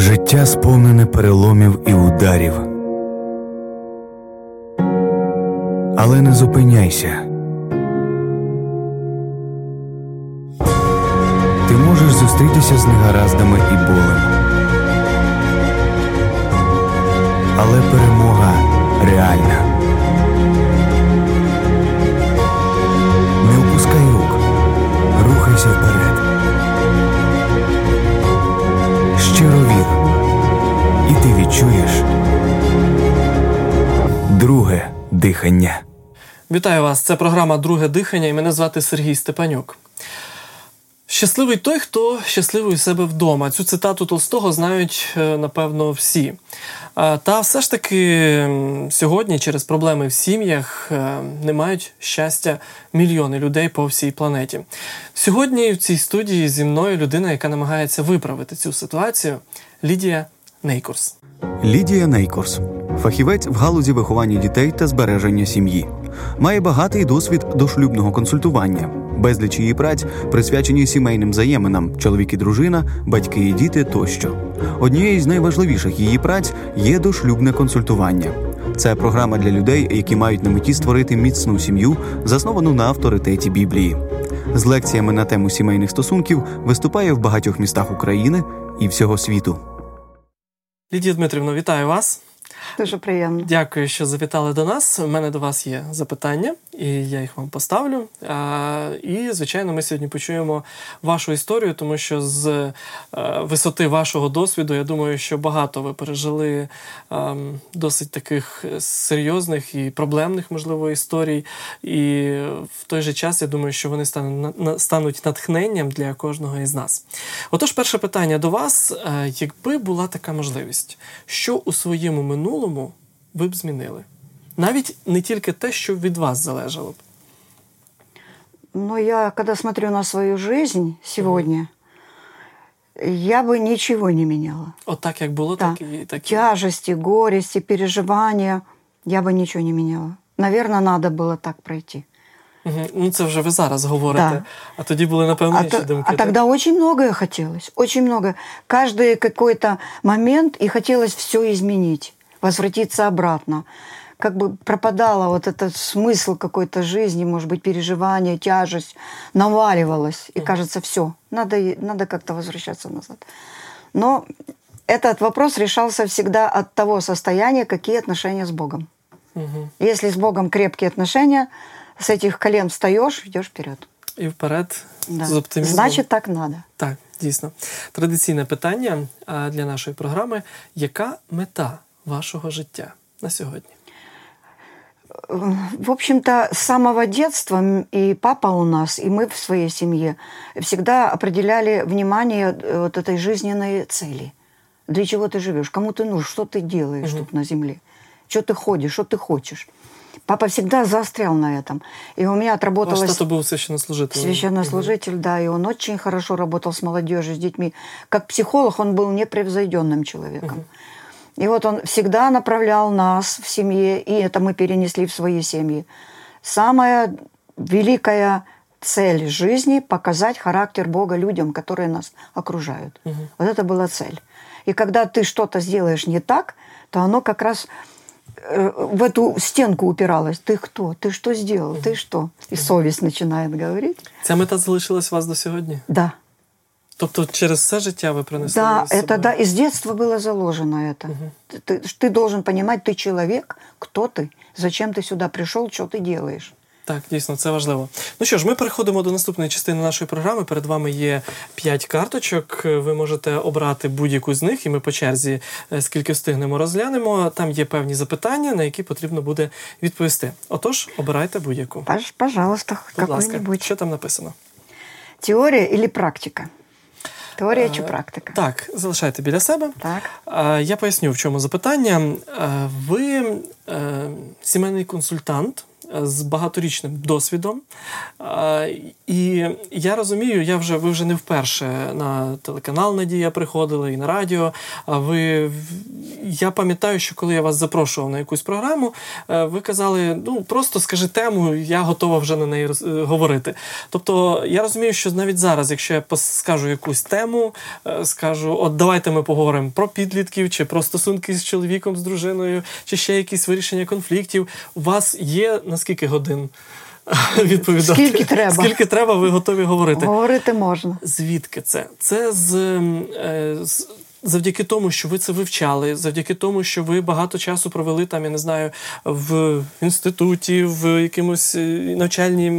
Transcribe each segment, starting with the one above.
Життя сповнене переломів і ударів. Але не зупиняйся. Ти можеш зустрітися з негараздами і болем. Але перемога реальна. Відчуєш друге дихання. Вітаю вас! Це програма Друге дихання і мене звати Сергій Степанюк. Щасливий той, хто щасливий у себе вдома. Цю цитату Толстого знають, е, напевно, всі. Е, Та все ж таки сьогодні через проблеми в сім'ях е, не мають щастя мільйони людей по всій планеті. Сьогодні в цій студії зі мною людина, яка намагається виправити цю ситуацію Лідія Нейкурс. Лідія Нейкорс, фахівець в галузі виховання дітей та збереження сім'ї, має багатий досвід дошлюбного консультування. Безліч її праць присвячені сімейним взаєминам, чоловік і дружина, батьки і діти тощо. Однією з найважливіших її праць є дошлюбне консультування. Це програма для людей, які мають на меті створити міцну сім'ю, засновану на авторитеті Біблії. З лекціями на тему сімейних стосунків виступає в багатьох містах України і всього світу. Лідія Дмитрівна, вітаю вас. Дуже приємно. Дякую, що завітали до нас. У мене до вас є запитання, і я їх вам поставлю. І, звичайно, ми сьогодні почуємо вашу історію, тому що з е, висоти вашого досвіду, я думаю, що багато ви пережили е, досить таких серйозних і проблемних, можливо, історій. І в той же час я думаю, що вони стануть натхненням для кожного із нас. Отож, перше питання до вас: Е, якби була така можливість, що у своєму минулому ви б змінили? Навіть не тільки те, що від вас залежало б. Но я, когда смотрю на свою жизнь сегодня, я бы ничего не меняла. От так, як було, Да. так і так. і- Тяжести, горести, переживания, я бы ничего не меняла. Наверное, надо было так пройти. Мгм. Ну, це вже ви зараз говорите. Да. А тоді були, напевно, А, інші то- думки. а так? тогда очень многое хотелось, очень много. Каждый какой-то момент, и хотелось все изменить, возвратиться обратно. Как бы пропадало вот этот смысл какой-то жизни, может быть, переживание, тяжесть, наваливалось. И кажется, все, надо, и- надо как-то возвращаться назад. Но этот вопрос решался всегда от того состояния, какие отношения с Богом. Мгм. Если с Богом крепкие отношения, с этих колен встаешь, идешь вперед. І вперед Да. з оптимізмом. Значит, так надо. Так, дійсно. Традиційне питання а, для нашої програми: яка мета вашого життя на сьогодні? В общем-то, с самого детства и папа у нас, и мы в своей семье всегда определяли внимание э, вот этой жизненной цели. Для чего ты живешь, кому ты нужен, что ты делаешь тут на земле, что ты ходишь, что ты хочешь. Папа всегда заострял на этом. И у меня Ваш отработалось... тато був священнослужителем. Священнослужитель, да, и он очень хорошо работал с молодежью, с детьми. Как психолог он был непревзойденным человеком. И вот он всегда направлял нас в семье, и это мы перенесли в свои семьи. Самая великая цель жизни – показать характер Бога людям, которые нас окружают. Вот это была цель. И когда ты что-то сделаешь не так, то оно как раз э, в эту стенку упиралось. Ты кто? Ты что сделал? Ты что? И совесть начинает говорить. Ця мета залишилась у вас до сьогодні? Да. Тобто через все життя ви принесли Да, з это собою? да, и с детства было заложено это. Ты, ты- ты должен понимать, ты человек, кто ты, зачем ты сюда пришел, что ты делаешь. Так, дійсно, це важливо. Ну що ж, ми переходимо до наступної частини нашої програми. Перед вами є п'ять карточок. Ви можете обрати будь-яку з них, і ми по черзі, е, скільки встигнемо, розглянемо. Там є певні запитання, на які потрібно буде відповісти. Отож, обирайте будь-яку. Пож- Пожалуйста, Будь ласка, какой-нибудь. що там написано? Теория или практика? Теория чи практика? Так, залишайте біля себе. Так. Я поясню, в чому запитання. Ви сімейний консультант. З багаторічним досвідом. І я розумію, я вже ви вже не вперше на телеканал Надія приходили і на радіо. Ви я пам'ятаю, що коли я вас запрошував на якусь програму, ви казали: ну просто скажи тему, я готова вже на неї говорити. Тобто я розумію, що навіть зараз, якщо я скажу якусь тему, скажу, от давайте ми поговоримо про підлітків, чи про стосунки з чоловіком, з дружиною, чи ще якісь вирішення конфліктів. У вас є на скільки годин? Відповідати. Скільки треба, Скільки треба, ви готові говорити. Говорити можна. Звідки це? Це з, е, з завдяки тому, що ви це вивчали, завдяки тому, що ви багато часу провели там, я не знаю, в інституті, в якимось е, навчальні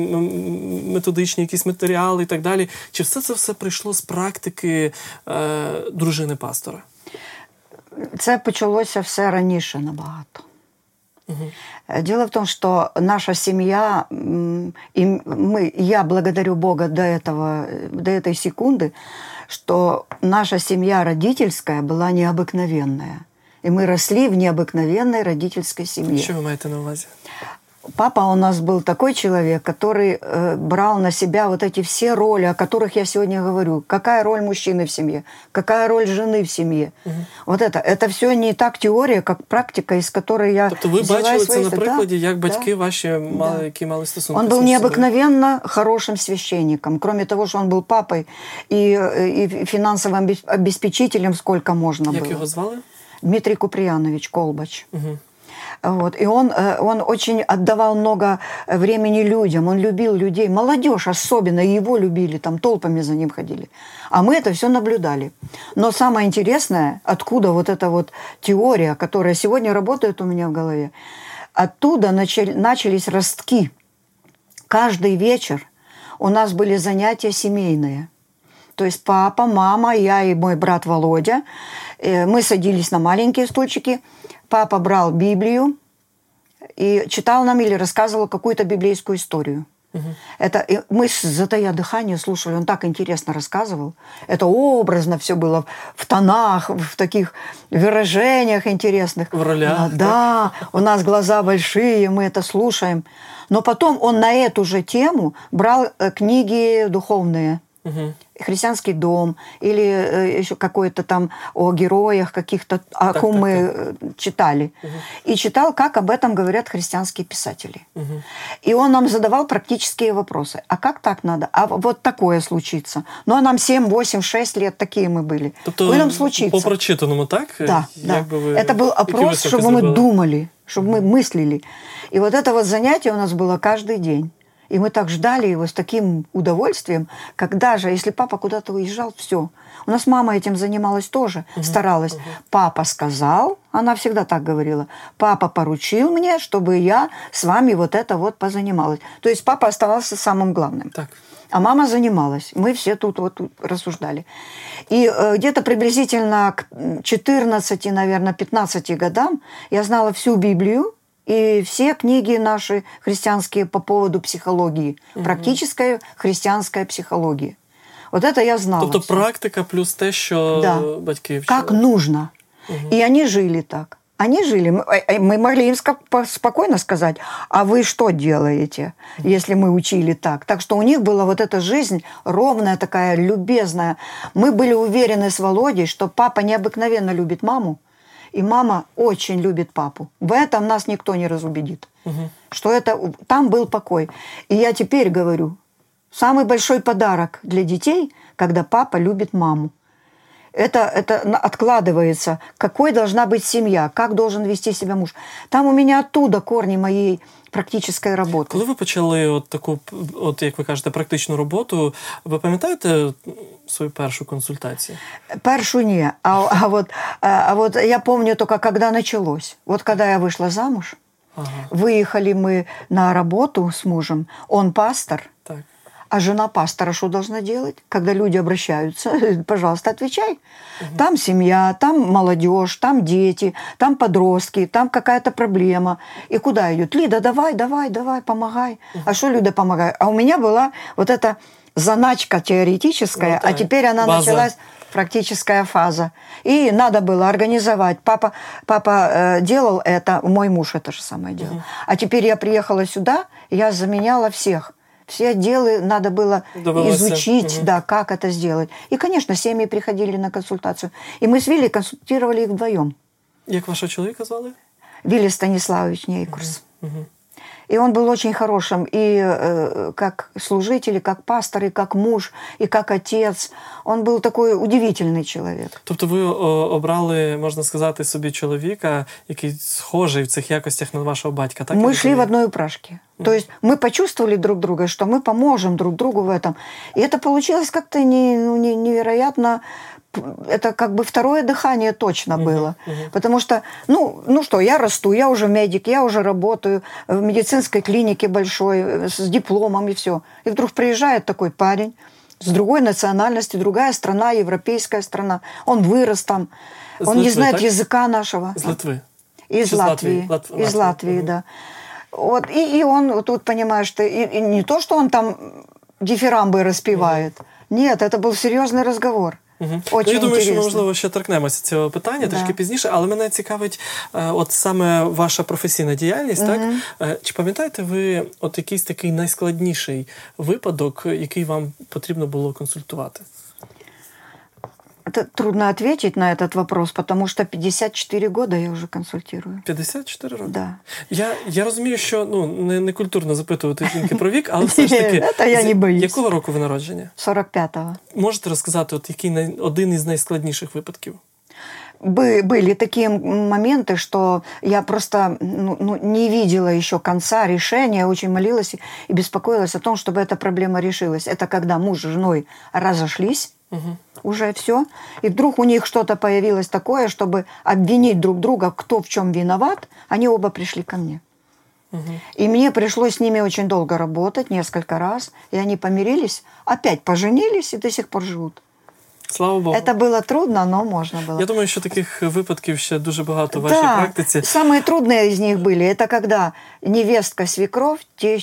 методичні якісь матеріали і так далі. Чи все це все прийшло з практики е, дружини пастора? Це почалося все раніше набагато. Дело в том, что наша семья, и мы, я благодарю Бога до, этого, до этой секунды, что наша семья родительская была необыкновенная. И мы росли в необыкновенной родительской семье. Что вы маете на увазі? Папа у нас был такой человек, который э, брал на себя вот эти все роли, о которых я сегодня говорю. Какая роль мужчины в семье, какая роль жены в семье. Угу. Вот это. Это все не так теория, как практика, из которой я Тобто ви бачили це на прикладі, да, як батьки да, ваші мали, да. які мали стосунки? Он был необыкновенно хорошим священником. Кроме того, что он был папой и, и финансовым обеспечителем, сколько можно як было. Як його звали? Дмитрий Куприянович Колбач. Угу. Вот. И он, э, он очень отдавал много времени людям, он любил людей, молодежь особенно, его любили, там толпами за ним ходили. А мы это все наблюдали. Но самое интересное, откуда вот эта вот теория, которая сегодня работает у меня в голове, оттуда начали, начались ростки. Каждый вечер у нас были занятия семейные. То есть папа, мама, я и мой брат Володя. Э, мы садились на маленькие стульчики – папа брал Библию и читал нам или рассказывал какую-то библейскую историю. Угу. Это мы затая дыхание слушали, он так интересно рассказывал. Это образно все было в тонах, в таких выражениях интересных. В ролях. Да, у нас глаза большие, мы это слушаем. Но потом он на эту же тему брал э, книги духовные. Угу. Христианский дом или э, еще какой-то там о героях каких-то, о так, ком так, мы так. читали. Угу. И читал, как об этом говорят христианские писатели. Угу. И он нам задавал практические вопросы. А как так надо? А вот такое случится. Ну, а нам 7, 8, 6 лет такие мы были. Тобто, Повинно случиться. По прочитаному, так? Да, да. Ви, Это был опрос, чтобы мы думали, чтобы мы мыслили. И вот это вот занятие у нас было каждый день. И мы так ждали его с таким удовольствием, когда же, если папа куда-то уезжал, все. У нас мама этим занималась тоже, угу, старалась. Угу. Папа сказал, она всегда так говорила, папа поручил мне, чтобы я с вами вот это вот позанималась. То есть папа оставался самым главным. Так. А мама занималась. Мы все тут вот рассуждали. И э, где-то приблизительно к 14, наверное, 15 годам я знала всю Библию, и все книги наши христианские по поводу психологии. Угу. Практическая христианская психология. Вот это я знала. Тобто все. практика плюс те, що да. батьки вчили. Как нужно. Угу. И они жили так. Они жили. Мы могли им спокойно сказать, а вы что делаете, если мы учили так? Так что у них была вот эта жизнь ровная такая, любезная. Мы были уверены с Володей, что папа необыкновенно любит маму, и мама очень любит папу. В этом нас никто не разубедит. Угу. Что это там был покой. И я теперь говорю, самый большой подарок для детей, когда папа любит маму Это, это откладывается. Какой должна быть семья, как должен вести себя муж. Там у меня оттуда корни моей практичної роботи. Коли ви почали от таку, от як ви кажете, практичну роботу, ви пам'ятаєте свою першу консультацію? Першу ні. А, а, вот, а вот я помню только, когда началось. Вот когда я вышла замуж, ага. выехали мы на работу с мужем, он пастор, так. а жена пастора что должна делать? Когда люди обращаются, пожалуйста, отвечай. Угу. Там семья, там молодежь, там дети, там подростки, там какая-то проблема. И куда идет? Лида, давай, давай, давай, помогай. Угу. А что Люда помогает? А у меня была вот эта заначка теоретическая, ну, да. а теперь она База. началась практическая фаза. И надо было организовать. Папа, папа э, делал это, мой муж это же самое делал. Угу. А теперь я приехала сюда, я заменяла всех. Все отделы надо было Довелося. изучить, угу. да, как это сделать. И, конечно, семьи приходили на консультацию. И мы с Вилли консультировали их вдвоем. Як вашого чоловіка звали? Вилли Станиславович Нейкурс. Угу. Угу. И он был очень хорошим и э, как служитель, и как пастор, и как муж, и как отец. Он был такой удивительный человек. Тобто ви обрали, можна сказати, собі чоловіка, який схожий в цих якостях на вашого батька, так? Мы шли в одной упряжке. Mm. То есть мы почувствовали друг друга, что мы поможем друг другу в этом. И это получилось как-то не, ну, не, невероятно это как бы второе дыхание точно было. Uh-huh, uh-huh. Потому что, ну, ну что, я расту, я уже медик, я уже работаю в медицинской клинике большой, э, с дипломом и все. И вдруг приезжает такой парень с другой национальности, другая страна, европейская страна. Он вырос там, с он Литвы, не знает так? языка нашего. Из Литвы? Из, из Латвии. Латвии. Лат... Из Латвии, uh-huh. да. Вот, и, и он тут, понимаешь, что и, и не то, что он там дифирамбы распевает. Uh-huh. Нет, это был серьезный разговор. Угу. Очень ну, я думаю, що можливо ще торкнемося цього питання да. трішки пізніше, але мене цікавить, е, от саме ваша професійна діяльність. Угу. Так чи пам'ятаєте ви от якийсь такий найскладніший випадок, який вам потрібно було консультувати? Это трудно ответить на этот вопрос, потому что 54 года я уже консультирую. 54 роки? Да. Я я розумію, що ну не, не культурно запитувати жінки про вік, але все ж таки Це я не боюсь. якого року ви народження? 45-го. Можете розказати, от який най, один із найскладніших випадків? были такие моменты, что я просто ну, ну, не видела еще конца решения, очень молилась и беспокоилась о том, чтобы эта проблема решилась. Это когда муж с женой разошлись, угу. уже все, и вдруг у них что-то появилось такое, чтобы обвинить друг друга, кто в чем виноват, они оба пришли ко мне. И мне пришлось с ними очень долго работать, несколько раз, и они помирились, опять поженились и до сих пор живут. Слава Богу. Это было трудно, но можно было. Я думаю, що таких випадків ще дуже багато в вашій да. практиці. Самые трудные из них были, это когда невестка свекровь,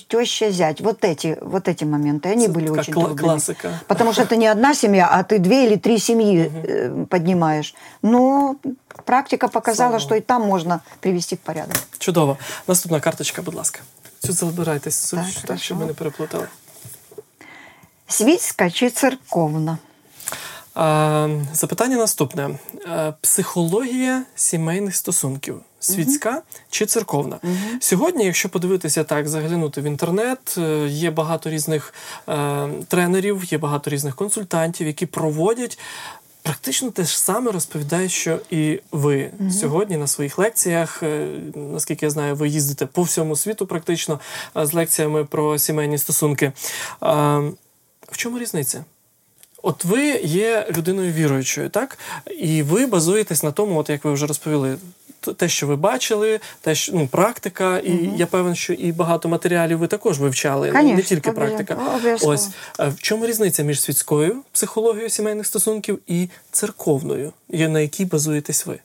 теща зять. Вот эти, вот эти моменты, они были как очень кл- трудными. Классика. Потому что это не одна семья, а ты две или три семьи э, поднимаешь. Но практика показала, що і там можна привести в порядок. Чудово. Наступна карточка, будь ласка. Цю забирайтесь, так, так щоб ми не переплутали. Світська чи церковна? Запитання наступне: психологія сімейних стосунків. Світська uh чи церковна. Uh Сьогодні, якщо подивитися так, заглянути в інтернет, е, є багато різних е, тренерів, є багато різних консультантів, які проводять практично те ж саме розповідають, що і ви uh сьогодні на своїх лекціях. Е, наскільки я знаю, ви їздите по всьому світу, практично з лекціями про сімейні стосунки. Е, в чому різниця? От ви є людиною віруючою, так? І ви базуєтесь на тому, от як ви вже розповіли, те, що ви бачили, те, що ну, практика, і угу. я певен, що і багато матеріалів ви також вивчали, Конечно, не тільки практика. Ось в чому різниця між світською психологією сімейних стосунків і церковною, на якій базуєтесь ви?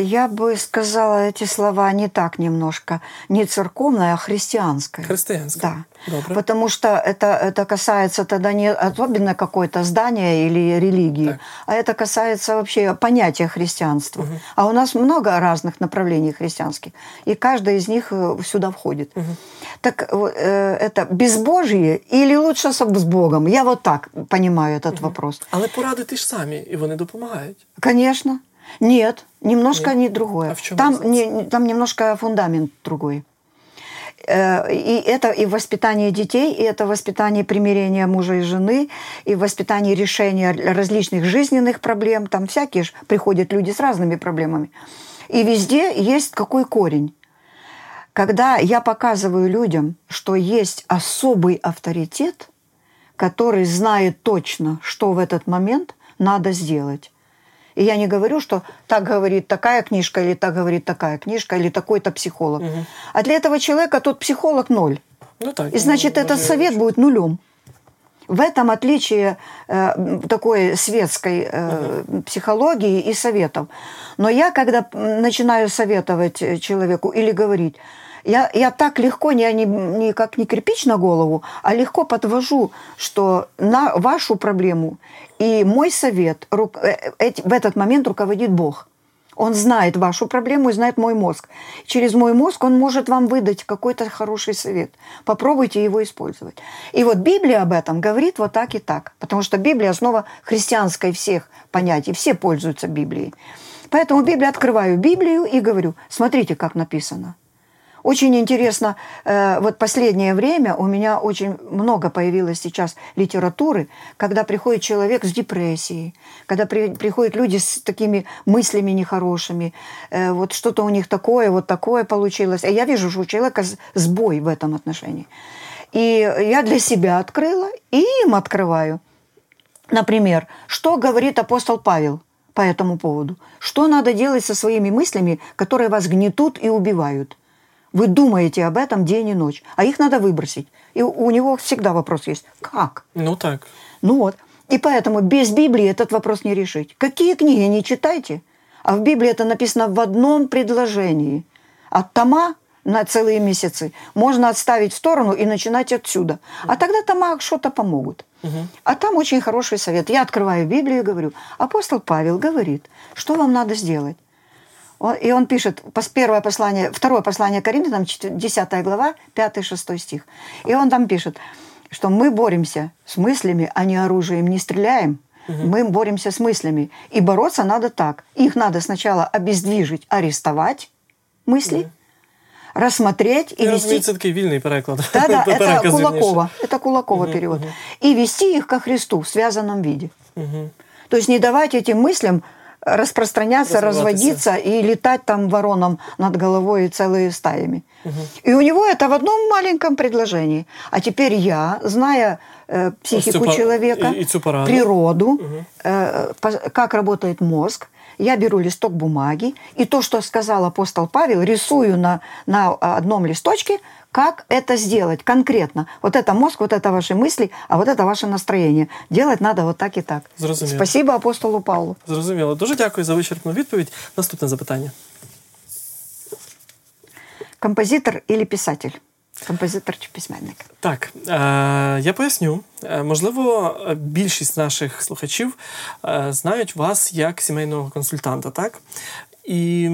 Я бы сказала эти слова не так немножко. Не церковная, а христианская. Христианская. Да. Добре. Потому что это, это касается тогда не особенно какое-то здание или религии, так. а это касается вообще понятия христианства. Угу. А у нас много разных направлений христианских, и каждое из них э, сюда входит. Угу. Так э, это безбожие или лучше с Богом? Я вот так понимаю этот угу. вопрос. Але поради ти ж самі, і вони допомагають. Конечно. Нет, немножко Нет. не другое. А в чем там, не, там немножко фундамент другой. Э, и это и воспитание детей, и это воспитание примирения мужа и жены, и воспитание решения различных жизненных проблем. Там всякие же приходят люди с разными проблемами. И везде есть какой корень. Когда я показываю людям, что есть особый авторитет, который знает точно, что в этот момент надо сделать. И я не говорю, что так говорит такая книжка, или так говорит такая книжка, или такой-то психолог. Угу. А для этого человека тот психолог ноль. Ну, так, и значит, ну, этот совет очень. будет нулем. В этом отличие э, такой светской э, угу. психологии и советов. Но я, когда начинаю советовать человеку или говорить, Я, я так легко, не, не, не как не кирпич на голову, а легко подвожу, что на вашу проблему и мой совет ру, э, э, в этот момент руководит Бог. Он знает вашу проблему и знает мой мозг. Через мой мозг он может вам выдать какой-то хороший совет. Попробуйте его использовать. И вот Библия об этом говорит вот так и так. Потому что Библия основа христианской всех понятий. Все пользуются Библией. Поэтому Библию открываю Библию и говорю, смотрите, как написано – очень интересно, э, вот последнее время у меня очень много появилось сейчас литературы, когда приходит человек с депрессией, когда при, приходят люди с такими мыслями нехорошими, э, вот что-то у них такое, вот такое получилось. А я вижу, что у человека сбой в этом отношении. И я для себя открыла и им открываю. Например, что говорит апостол Павел по этому поводу? Что надо делать со своими мыслями, которые вас гнетут и убивают? Вы думаете об этом день и ночь, а их надо выбросить. И у него всегда вопрос есть. Как? Ну так. Ну вот. И поэтому без Библии этот вопрос не решить. Какие книги не читайте, а в Библии это написано в одном предложении. От тома на целые месяцы можно отставить в сторону и начинать отсюда. А тогда тома что-то помогут. А там очень хороший совет. Я открываю Библию и говорю, апостол Павел говорит, что вам надо сделать. И он пишет, первое послание, второе послание Коринфянам, 10 глава, 5-6 стих. И он там пишет, что мы боремся с мыслями, а не оружием, не стреляем. Угу. Мы боремся с мыслями. И бороться надо так. Их надо сначала обездвижить, арестовать мысли, угу. рассмотреть и Я вести... Розумію, це такий вільний переклад. Да, да, это Кулакова. Это Кулакова угу, перевод. Угу. И вести их ко Христу в связанном виде. Угу. То есть не давать этим мыслям распространяться, разводиться и летать там вороном над головой целыми стаями. Угу. И у него это в одном маленьком предложении. А теперь я, зная э, психику цю, человека, и, и природу, угу. э, как работает мозг, я беру листок бумаги, и то, что сказал апостол Павел, рисую на, на одном листочке, как это сделать конкретно. Вот это мозг, вот это ваши мысли, а вот это ваше настроение. Делать надо вот так и так. Зрозуміло. Спасибо апостолу Павлу. Зрозуміло. Дуже дякую за вичерпну відповідь. Наступне запитання. Композитор или писатель? Композитор чи письменник? Так, е, я поясню. Е, можливо, більшість наших слухачів е, знають вас як сімейного консультанта, так? І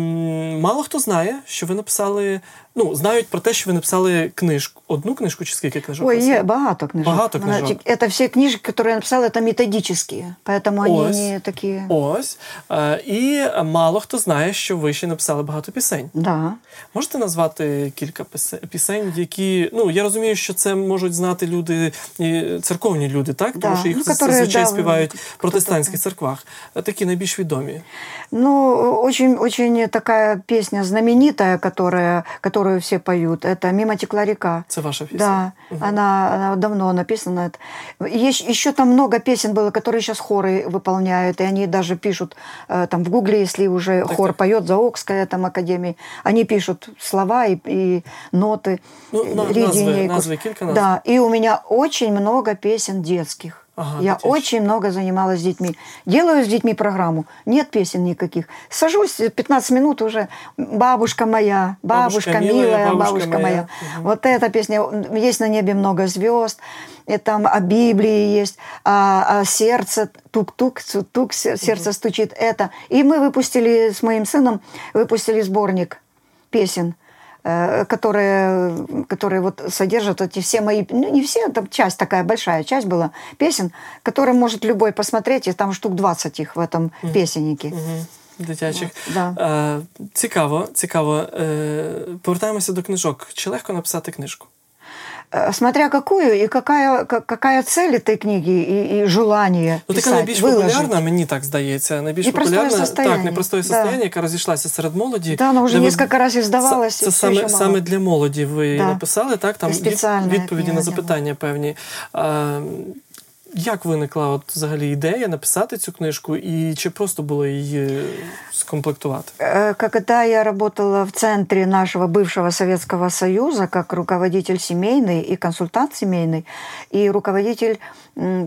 мало хто знає, що ви написали. Ну, знають про те, що ви написали книжку. Одну книжку чи скільки книжок? Ой, є багато книжок. Багато книжок. Это всі книжки, які я написала, це методичні, поэтому Ось. вони не такі. Ось. І мало хто знає, що ви ще написали багато пісень. Да. Можете назвати кілька пісень, які. Ну, я розумію, що це можуть знати люди, церковні люди, так? Да. Тому що їх ну, зазвичай да, співають в протестантських церквах. Такі найбільш відомі. Ну, очень, очень такая песня знаменитая, которая, которую все поют. Это «Мимо текла река». Это ваша песня? Да, угу. она, она давно написана. Есть, еще там много песен было, которые сейчас хоры выполняют, и они даже пишут э, там в Гугле, если уже так, хор так. поет за Окская там академии, они пишут слова и, и ноты. Ну, на, назвы, назвы. Да, и у меня очень много песен детских. Ага, я очень много занималась с детьми. Делаю с детьми программу. Нет песен никаких. Сажусь 15 минут уже. Бабушка моя, бабушка, бабушка милая, бабушка, бабушка моя. моя. Угу. Вот эта песня. Есть на небе много звезд. И там о Библии есть, о, о сердце, тук-тук, тук, сердце угу. стучит. Это. И мы выпустили с моим сыном, выпустили сборник песен которые, которые вот содержат эти все мои, ну не все, там часть такая большая часть была песен, которые может любой посмотреть, и там штук 20 их в этом mm. песеннике. Mm-hmm. Дитячих. Да. Е, цікаво, цікаво. Е, повертаємося до книжок. Чи легко написати книжку? Э, смотря какую і какая, какая цель этой книги і, і желання Ну, така найбільш популярна, мені так здається. Найбільш популярна так, непростое состояние, да. яка розійшлася серед молоді. Да, вона вже кілька разів здавалася. Це, це саме, саме для молоді ви да. написали, так? Там відповіді на запитання певні. А, як виникла от взагалі ідея написати цю книжку, і чи просто було її скомплектувати? Когда я работала в центре нашего бывшего Советского Союза как руководитель семейный и консультант семейный, и руководитель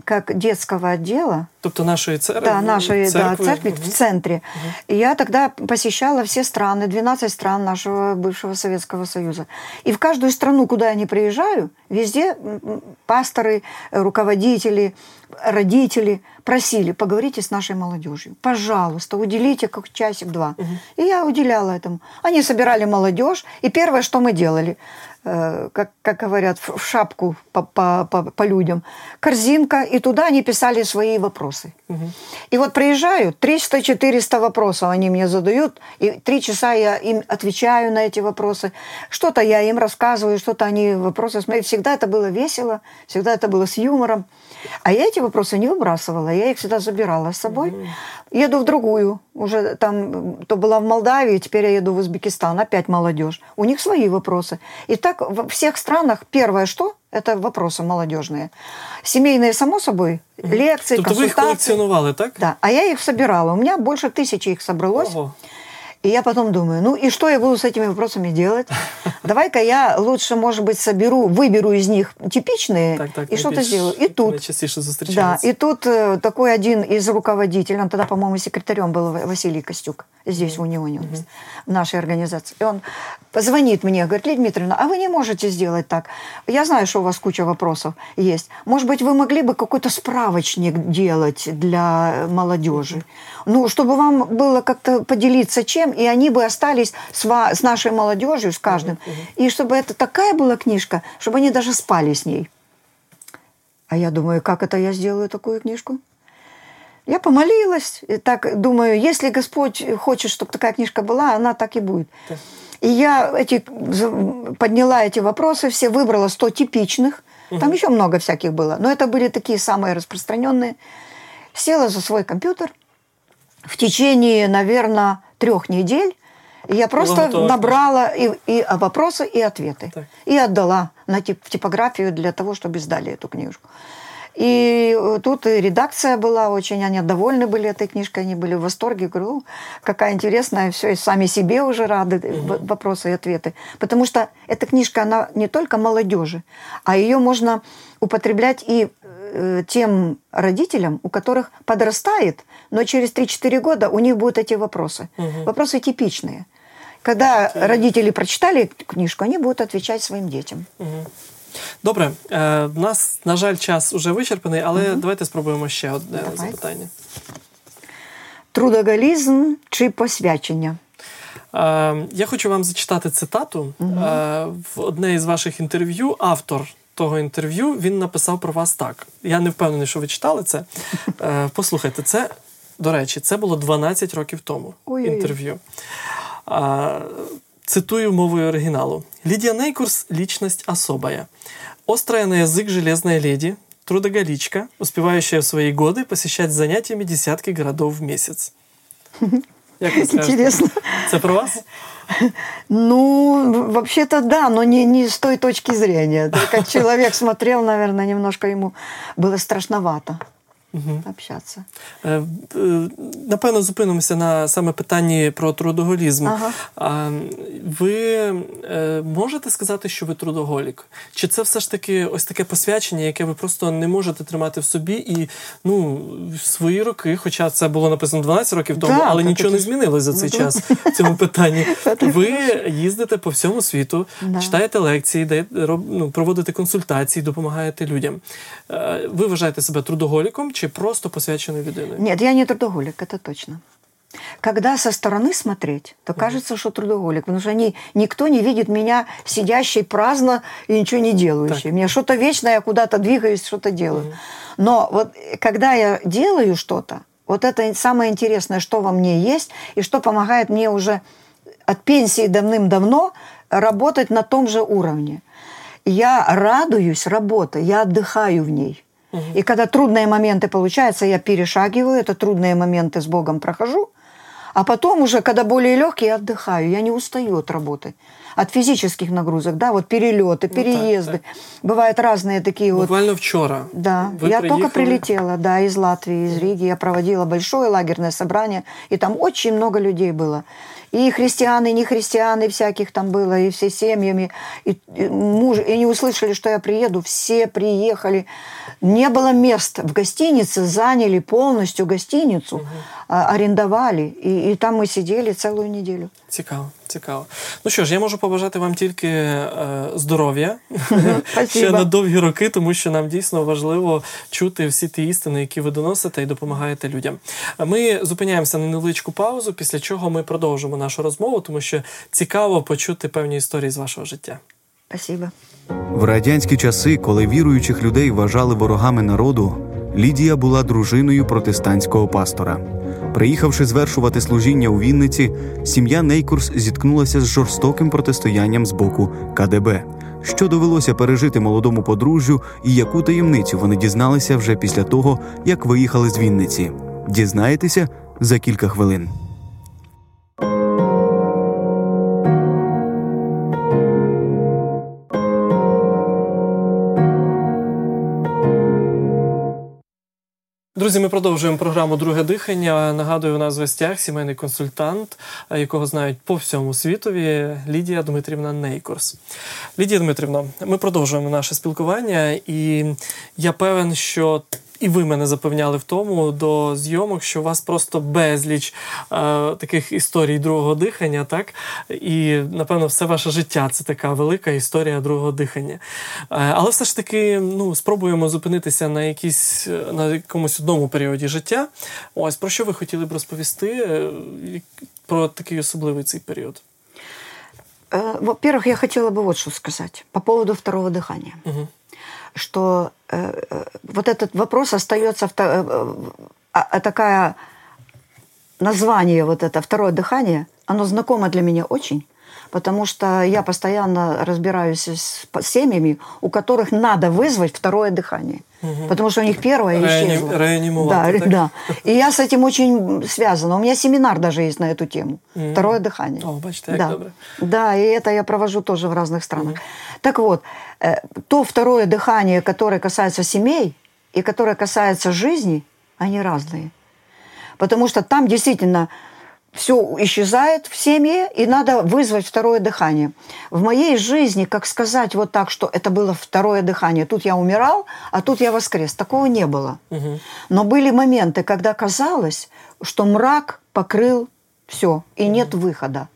как детского отдела, Тобто нашої церкви? Да, нашей церкви. Да, церкви в центре. И я тогда посещала все страны, 12 стран нашего бывшего Советского Союза. И в каждую страну, куда я не приезжаю, везде пасторы, э, руководители, родители просили, поговорите с нашей молодежью. Пожалуйста, уделите как часик-два. И я уделяла этому. Они собирали молодежь, и первое, что мы делали, э, как, как говорят, в в шапку по, по, по, по людям, корзинка, и туда они писали свои вопросы. И вот приезжаю, 300-400 вопросов они мне задают, и три часа я им отвечаю на эти вопросы. Что-то я им рассказываю, что-то они вопросы. Всегда это было весело, всегда это было с юмором. А я эти вопросы не выбрасывала, я их всегда забирала с собой. Еду в другую, уже там, то была в Молдавии, теперь я еду в Узбекистан, опять молодежь. У них свои вопросы. И так во всех странах первое что? Это вопросы молодежные. Семейные, само собой, лекции, Тобто ви їх консультации. колекціонували, так? Да, а я их собирала. У меня больше тысячи их собралось. Ого. И я потом думаю, ну и что я буду с этими вопросами делать? Давай-ка я лучше, может быть, соберу, выберу из них типичные Так, так, и что-то найбільш- сделаю. И тут, найчастіше да, зустрічається. и тут э, такой один из руководителей, он тогда, по-моему, секретарем был Ва- Василий Костюк, здесь в Унионе, у нас, в нашей организации. И он позвонит мне, говорит, Лидия Дмитриевна, а вы не можете сделать так? Я знаю, что у вас куча вопросов есть. Может быть, вы могли бы какой-то справочник делать для молодежи? Ну, чтобы вам было как-то поделиться чем, и они бы остались с, ва- с нашей молодежью, с каждым. И чтобы это такая была книжка, чтобы они даже спали с ней. А я думаю, как это я сделаю такую книжку? Я помолилась, и так думаю, если Господь хочет, чтобы такая книжка была, она так и будет. И я эти, подняла эти вопросы, все выбрала 100 типичных. Там еще много всяких было, но это были такие самые распространенные. Села за свой компьютер. В течение, наверное, трех недель я просто готова набрала и, и вопросы, и ответы. Так. И отдала на тип, в типографию для того, чтобы издали эту книжку. И э, тут и редакция была очень, они довольны были этой книжкой, они были в восторге. Говорю, «О, какая интересная, все, и сами себе уже рады, в- вопросы и ответы. Потому что эта книжка, она не только молодежи, а ее можно употреблять и тем родителям, у которых подрастает, но через 3-4 года у них будут эти вопросы. Вопросы типичные. Когда родители прочитали эту книжку, они будут отвечать своим детям. Добре, е, в нас, на жаль, час уже вичерпаний, але давайте спробуємо ще одне Давай. запитання. Трудоголізм чи посвячення? Е, я хочу вам зачитати цитату. Е, в одне із ваших інтерв'ю автор того інтерв'ю він написав про вас так. Я не впевнений, що ви читали це. Е, послухайте, це, до речі, це було 12 років тому Ой-ой-ой. інтерв'ю. А, цитую мовою оригиналу. Лидия Нейкурс – личность особая. Острая на язык железная леди, трудоголичка, успевающая в свои годы посещать занятиями десятки городов в месяц. Як ви скажете? Интересно. Це про вас? Ну, вообще-то да, но не, не с той точки зрения. Как человек смотрел, наверное, немножко ему было страшновато общаться. Е, е, Напевно, зупинимося на саме питанні про трудоголізм. Ага. Ви е, можете сказати, що ви трудоголік? Чи це все ж таки ось таке посвячення, яке ви просто не можете тримати в собі і ну, в свої роки, хоча це було написано 12 років тому, Да, але так нічого це не змінилось за цей час в цьому питанні. Ви їздите по всьому світу, Да. читаєте лекції, ну, проводите консультації, допомагаєте людям. Ви вважаєте себе трудоголіком чи просто посвяченою людиною? Нет, я не трудоголик, это точно. Когда со стороны смотреть, то кажется, что трудоголик, потому что они, никто не видит меня сидящей праздно и ничего не делающей. Так. Меня что-то вечно, я куда-то двигаюсь, что-то делаю. Но вот когда я делаю что-то, вот это самое интересное, что во мне есть, и что помогает мне уже от пенсии давным-давно работать на том же уровне. Я радуюсь работе, я отдыхаю в ней. И когда трудные моменты получаются, я перешагиваю, это трудные моменты с Богом прохожу, А потом уже, когда более легкие, я отдыхаю. Я не устаю от работы. От физических нагрузок, да, вот перелеты, Ну, переезды. так, Бывают разные такие вот Буквально вчора. да, Ви я только приїхали. прилетела, да, из Латвии, из Риги. Я проводила большое лагерное собрание, и там очень много людей было. И христиан, и не христиан, и всяких там было, и все семьями. И, и муж, и не услышали, что я приеду, все приехали. Не было мест в гостинице, заняли полностью гостиницу, а, арендовали. И, и там мы сидели целую неделю. Цікаво, цікаво. Ну що ж, я можу побажати вам тільки е, здоров'я ще на довгі роки, тому що нам дійсно важливо чути всі ті істини, які ви доносите і допомагаєте людям. Ми зупиняємося на невеличку паузу, після чого ми продовжимо нашу розмову, тому що цікаво почути певні історії з вашого життя. Спасибо. В радянські часи, коли віруючих людей вважали ворогами народу, Лідія була дружиною протестантського пастора. Приїхавши звершувати служіння у Вінниці, сім'я Нейкурс зіткнулася з жорстоким протистоянням з боку КДБ, що довелося пережити молодому подружжю, і яку таємницю вони дізналися вже після того, як виїхали з Вінниці. Дізнаєтеся за кілька хвилин. Друзі, ми продовжуємо програму Друге дихання. Нагадую, у нас в гостях сімейний консультант, е, якого знають по всьому світові, Лідія Дмитрівна Нейкорс. Лідія Дмитрівна, ми продовжуємо наше спілкування, і я певен, що І ви мене запевняли в тому до зйомок, що у вас просто безліч е, таких історій другого дихання, так? І напевно, все ваше життя це така велика історія другого дихання. Е, але все ж таки, ну, спробуємо зупинитися на якійсь е, на якомусь одному періоді життя. Ось про що ви хотіли б розповісти е, як- про такий особливий цей період? Э, Во-первых, я хотела бы вот что сказать по поводу второго дыхания. Мгм. Что э, э, вот этот вопрос остается э, э, а такая название вот это второе дыхание, оно знакомо для меня очень, потому что я постоянно разбираюсь с семьями, у которых надо вызвать второе дыхание, потому что у них первое Реани- исчезло. реанимовать, Да, так? да. И я с этим очень связана. У меня семинар даже есть на эту тему. Второе дыхание. О, бачите, да. добре. Да, и это я провожу тоже в разных странах. Так вот, э, то второе дыхание, которое касается семей и которое касается жизни, они разные. Потому что там действительно все исчезает в семье, и надо вызвать второе дыхание. В моей жизни, как сказать вот так, что это было второе дыхание, тут я умирал, а тут я воскрес, такого не было. Но были моменты, когда казалось, что мрак покрыл все, и нет выхода.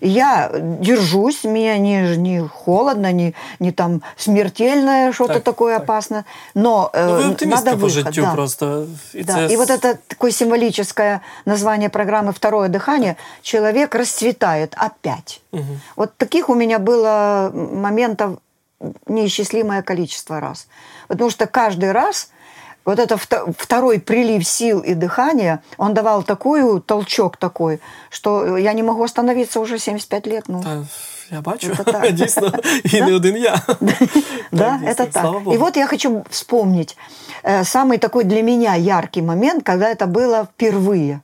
И Я держусь, мне не, не холодно, не, не там смертельное что-то Так, такое так. опасное, но э, Ну, надо по выход. життю да. просто. І Да, и вот это такое символическое название программы «Второе дыхание» человек расцветает опять. Вот таких у меня было моментов неисчислимое количество раз. Потому что каждый раз вот это вто- второй прилив сил и дыхания, он давал такую толчок такой, что я не могу остановиться уже 75 лет. Ну, Та, я бачу, Це так. дійсно, і не один я. Да, дійсно, это так. Слава Богу. И вот я хочу вспомнить э, самый такой для меня яркий момент, когда это было впервые.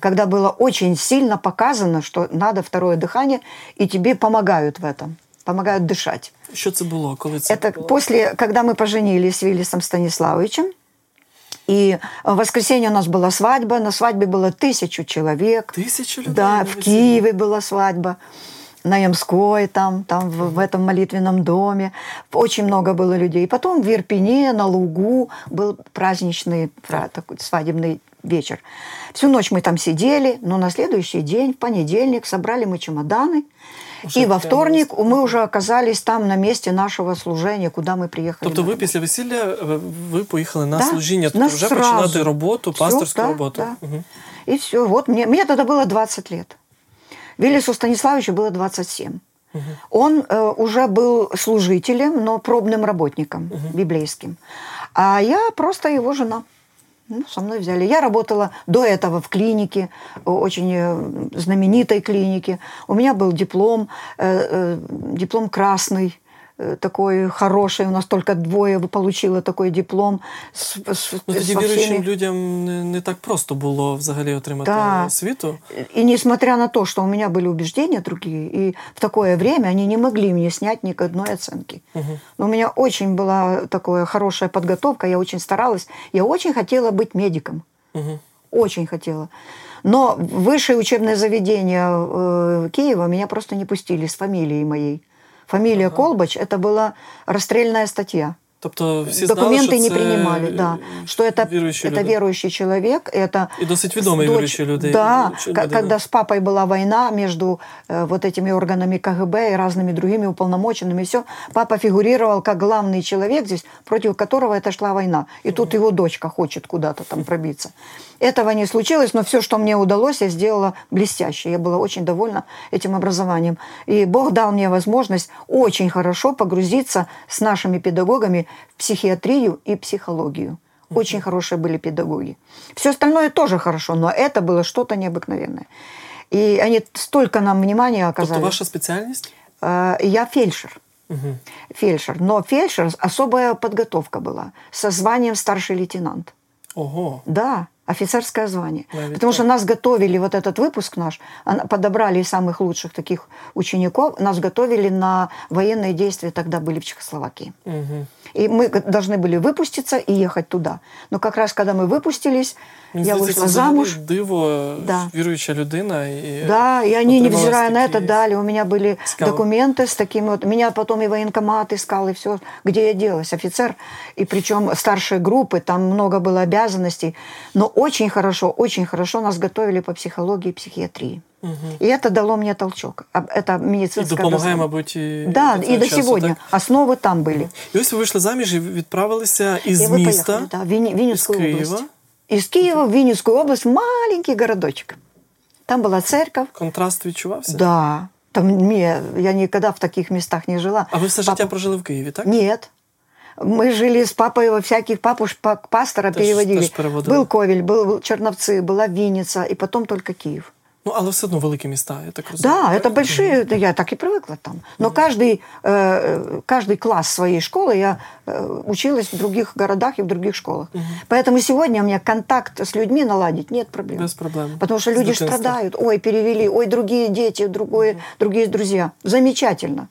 Когда было очень сильно показано, что надо второе дыхание, и тебе помогают в этом, помогают дышать. Що це було? Коли це Это було? после, когда мы поженились с Виллисом Станиславовичем, и в воскресенье у нас была свадьба, на свадьбе было тысячу человек. Тисячу людей. Да, в. Киеве была свадьба, на Ямской, там, там в, в этом молитвенном доме. Очень много было людей. Потом в Ирпене, на Лугу был праздничный пра- такой свадебный вечер. Всю ночь мы там сидели, но на следующий день, в понедельник, собрали мы чемоданы. Уже и во прямо вторник на- мы уже оказались там на месте нашего служения, куда мы приехали. Тобто на ви работу. після весілля ви- ви поїхали на Да, служіння, тобто на вже сразу. починати роботу, Всё, пасторську да, роботу. да. Мгм. И все. Вот мне, мне тогда было 20 лет. Виллису Станиславовичу было 27. Он э, уже был служителем, но пробным работником библейским. А я просто его жена. Ну, со мной взяли. Я работала до этого в клинике, очень э, знаменитой клинике. У меня был диплом, э, э, диплом красный, такой хороший, у нас только двое получило такой диплом. С, с, ну, тоді віруючим всеми... людям не, не так просто було взагалі отримати да. освіту. И несмотря на то, что у меня были убеждения другие, и в такое время они не могли мне снять ни одной оценки. Угу. Но у меня очень была такая хорошая подготовка, я очень старалась, я очень хотела быть медиком. Угу. Очень хотела. Но высшее учебное заведение э, Киева меня просто не пустили с фамилией моей. Фамилия ага. Колбач – это была расстрельная статья. Тобто всі документи знали, не приймали, да. що это, віруючий это верующий человек, это и досить відомий дочь, віруючий людей. Да, когда с папой была война между э, вот этими органами КГБ и разными другими уполномоченными, все, папа фигурировал как главный человек здесь, против которого это шла война, и угу. тут его дочка хочет куда-то там пробиться. Этого не случилось, но все, что мне удалось, я сделала блестяще. Я была очень довольна этим образованием. И Бог дал мне возможность очень хорошо погрузиться с нашими педагогами в психиатрию и психологию. Очень хорошие были педагоги. Все остальное тоже хорошо, но это было что-то необыкновенное. И они столько нам внимания оказали. Это ваша специальность? Э, я фельдшер. Угу. Фельдшер. Но фельдшер особая подготовка была со званием старший лейтенант. Ого. Да офицерское звание. Да, Потому что нас готовили, вот этот выпуск наш, подобрали самых лучших таких учеников, нас готовили на военные действия, тогда были в Чехословакии. Угу. И мы должны были выпуститься и ехать туда. Но как раз когда мы выпустились, Мені я вышла замуж. Диво, да. віруюча людина. И да, и они, невзирая на это, дали. У меня были Искал. документы с такими вот. Меня потом и военкомат искал, и все. Где я делась? Офицер. И причем старшие группы, там много было обязанностей. Но очень хорошо, очень хорошо нас готовили по психологии и психиатрии. Угу. И это дало мне толчок. Это медицинская І допомагає, мабуть, і да, і до часу, сьогодні. Так? Основи там були. І ось ви вийшли заміж і відправилися із і міста, поїхали, да, Вінні, Вінницьку з Києва. Область. Из Киева в Винницкую область, маленький городочек. Там была церковь. Контраст відчувався? Да. Там мне, я никогда в таких местах не жила. А вы все Папа... життя прожили в Киеве, так? Нет. Мы жили с папой во всяких папуш пастора теж, переводили. Теж был Ковель, был Черновцы, была Винница, и потом только Киев. Ну, але все одно великі міста, я так розумію. Да, это большие, да, я так и привыкла там. Но угу. каждый, э, каждый класс своей школы я э, училась в других городах и в других школах. Угу. Поэтому сегодня у меня контакт с людьми наладить нет проблем. Без проблем. Потому что люди страдают. Ой, перевели, ой, другие дети, другое, угу. другие друзья. Замечательно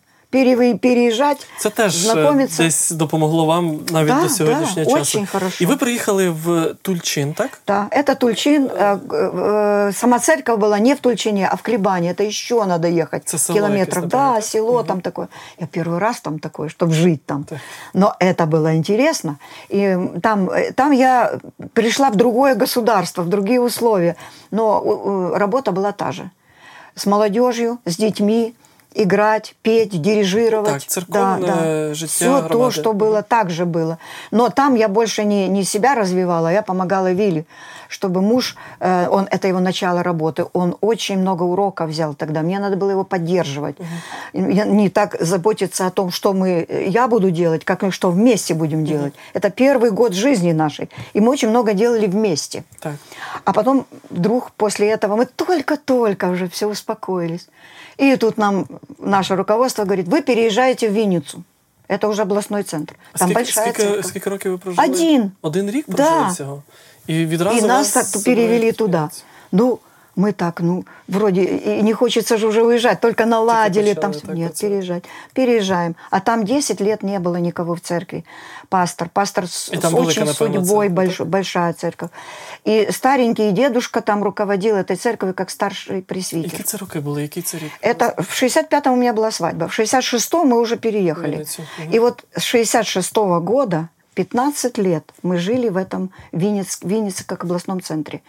переїжджати, Це теж е, знакомиться. десь допомогло вам навіть да, до сьогоднішнього да, часу. Очень хорошо. І ви приїхали в Тульчин, так? Да, это Тульчин. Э, э, сама церковь была не в Тульчине, а в Клебане. Это еще надо ехать это село километров. Да, так? село угу. там такое. Я первый раз там такое, чтобы жить там. Так. Но это было интересно. И там, э, там я пришла в другое государство, в другие условия. Но работа была та же. С молодежью, с детьми, играть, петь, дирижировать. Так, церковное да, да. житие Все громады. то, что было, так же было. Но там я больше не, не себя развивала, я помогала Вилли, чтобы муж, э, он, это его начало работы, он очень много уроков взял тогда, мне надо было его поддерживать. Угу. Не так заботиться о том, что мы, я буду делать, как мы что вместе будем делать. Угу. Это первый год жизни нашей, и мы очень много делали вместе. Так. А потом вдруг после этого мы только-только уже все успокоились. И тут нам наше руководство говорит, вы переезжаете в Винницу. Это уже областной центр. Там скільки, большая скільки, церковь. скільки років ви прожили? Один. Один рік прожили да. всього? І відразу И нас так перевели туда. Ну, мы так, ну, вроде и не хочется же уже уезжать, только наладили там. Нет, это... переезжать. Переезжаем. А там 10 лет не было никого в церкви. Пастор. Пастор с, с очень судьбой, большой, большая церковь. И старенький дедушка там руководил этой церковью как старший пресвитер. Какие це роки були? Які це Это в 65-м у меня была свадьба. В 66-м мы уже переехали. Угу. И вот с 66-го года 15 лет мы жили в этом Винниц, Виннице как областном центре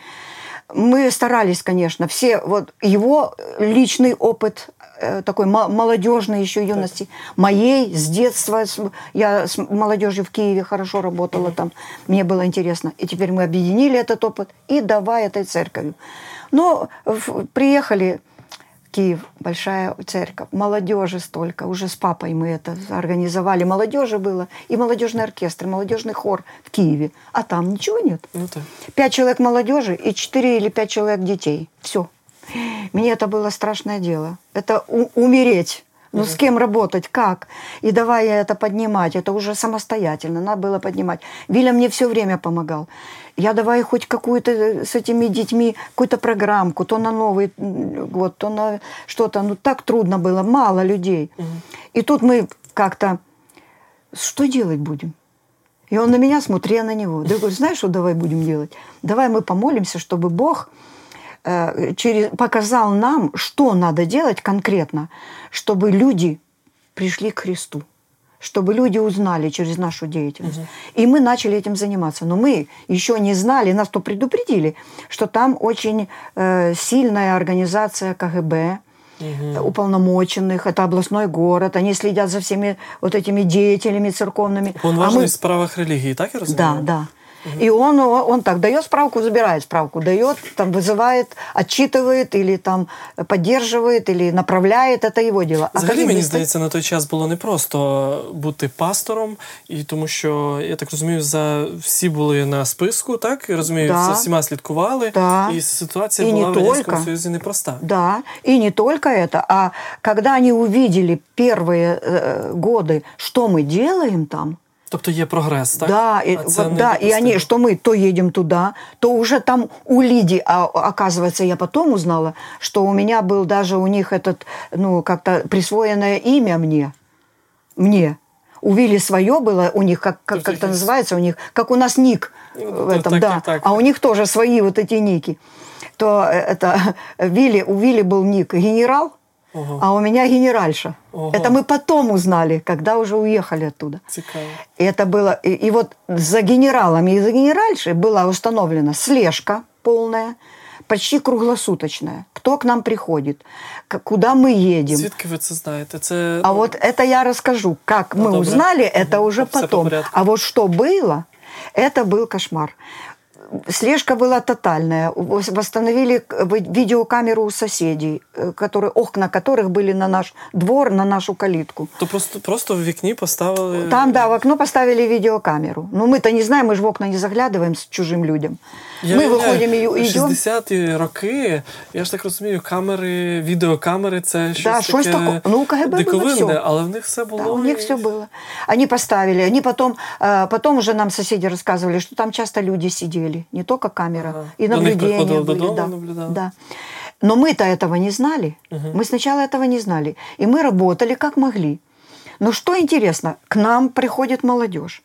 мы старались, конечно, все, вот его личный опыт э, такой молодежной еще юности, моей с детства, я с молодежью в Киеве хорошо работала там, мне было интересно. И теперь мы объединили этот опыт и давай этой церковью. Но приехали Киев, большая церковь, молодежи столько, уже с папой мы это организовали, молодежи было, и молодежный оркестр, и молодежный хор в Киеве, а там ничего нет. Ну, да. Пять человек молодежи и четыре или пять человек детей, все. Мне это было страшное дело, это умереть Ну, с кем работать, как? И давай это поднимать. Это уже самостоятельно, надо было поднимать. Виля мне все время помогал. Я давай хоть какую-то э, с этими детьми, какую-то программку, то на Новый год, то на что-то. Ну, так трудно было, мало людей. И тут мы как-то, что делать будем? И он на меня смотрит, я на него. Да я говорю, знаешь, что давай будем делать? Давай мы помолимся, чтобы Бог Э, через, показал нам, что надо делать конкретно, чтобы люди пришли к Христу, чтобы люди узнали через нашу деятельность. Угу. И мы начали этим заниматься. Но мы еще не знали, нас то предупредили, что там очень э, сильная организация КГБ, угу. уполномоченных, это областной город, они следят за всеми вот этими деятелями церковными. Он важный а мы... в справах религии, так я разумею? Да, да. И он, он так дает справку, забирает справку, дает, там вызывает, отчитывает или там поддерживает, или направляє, це його діло. А Взагалі, мені здається, на той час було не просто бути пастором, і тому що я так розумію, за всі були на списку, так я розумію, да. за всіма слідкували, да. і ситуація и була в Радянському Союзі непроста. Да, и не только это, а когда они увидели первые э, годы, что мы делаем там, Тобто є прогрес, так? Да, и, вот, да, и они, что мы то едем туда, то уже там у Лиди, а оказывается, я потом узнала, что у меня был даже у них этот, ну, как-то присвоенное имя мне. Мне. У Вилли свое было, у них, как, как, как это называется, у них, как у нас ник ну, в этом, так, да. Так, так. А у них тоже свои вот эти ники. То это Вилли, у Вилли был ник генерал, Ого. А у меня генеральша. Ого. Это мы потом узнали, когда уже уехали оттуда. Цикаво. И это было. И, и вот за генералами и за генеральшей была установлена слежка полная, почти круглосуточная. Кто к нам приходит, куда мы едем. Звідки ви це знаєте? Це... А вот это я расскажу. Как ну, мы добре. узнали, это уже потом. А вот что было, это был кошмар слежка была тотальная. Восстановили видеокамеру у соседей, э, которые, окна которых были на наш двор, на нашу калитку. То просто, просто в вікні поставили... Там, да, в окно поставили видеокамеру. Но мы-то не знаем, мы же в окна не заглядываем с чужим людям. Я Ми виходимо і йдемо. 60-ті роки, я ж так розумію, камери, відеокамери це щось да, таке таке. Ну, у КГБ диковинне, было все. але в них все було. Да, у них все было. Они поставили, они потом, потом уже нам соседи рассказывали, что там часто люди сидели, не только камера, ага. и наблюдения были. Додому, да, наблюдал. да. Но мы-то этого не знали. Угу. Мы сначала этого не знали. И мы работали как могли. Но что интересно, к нам приходит молодежь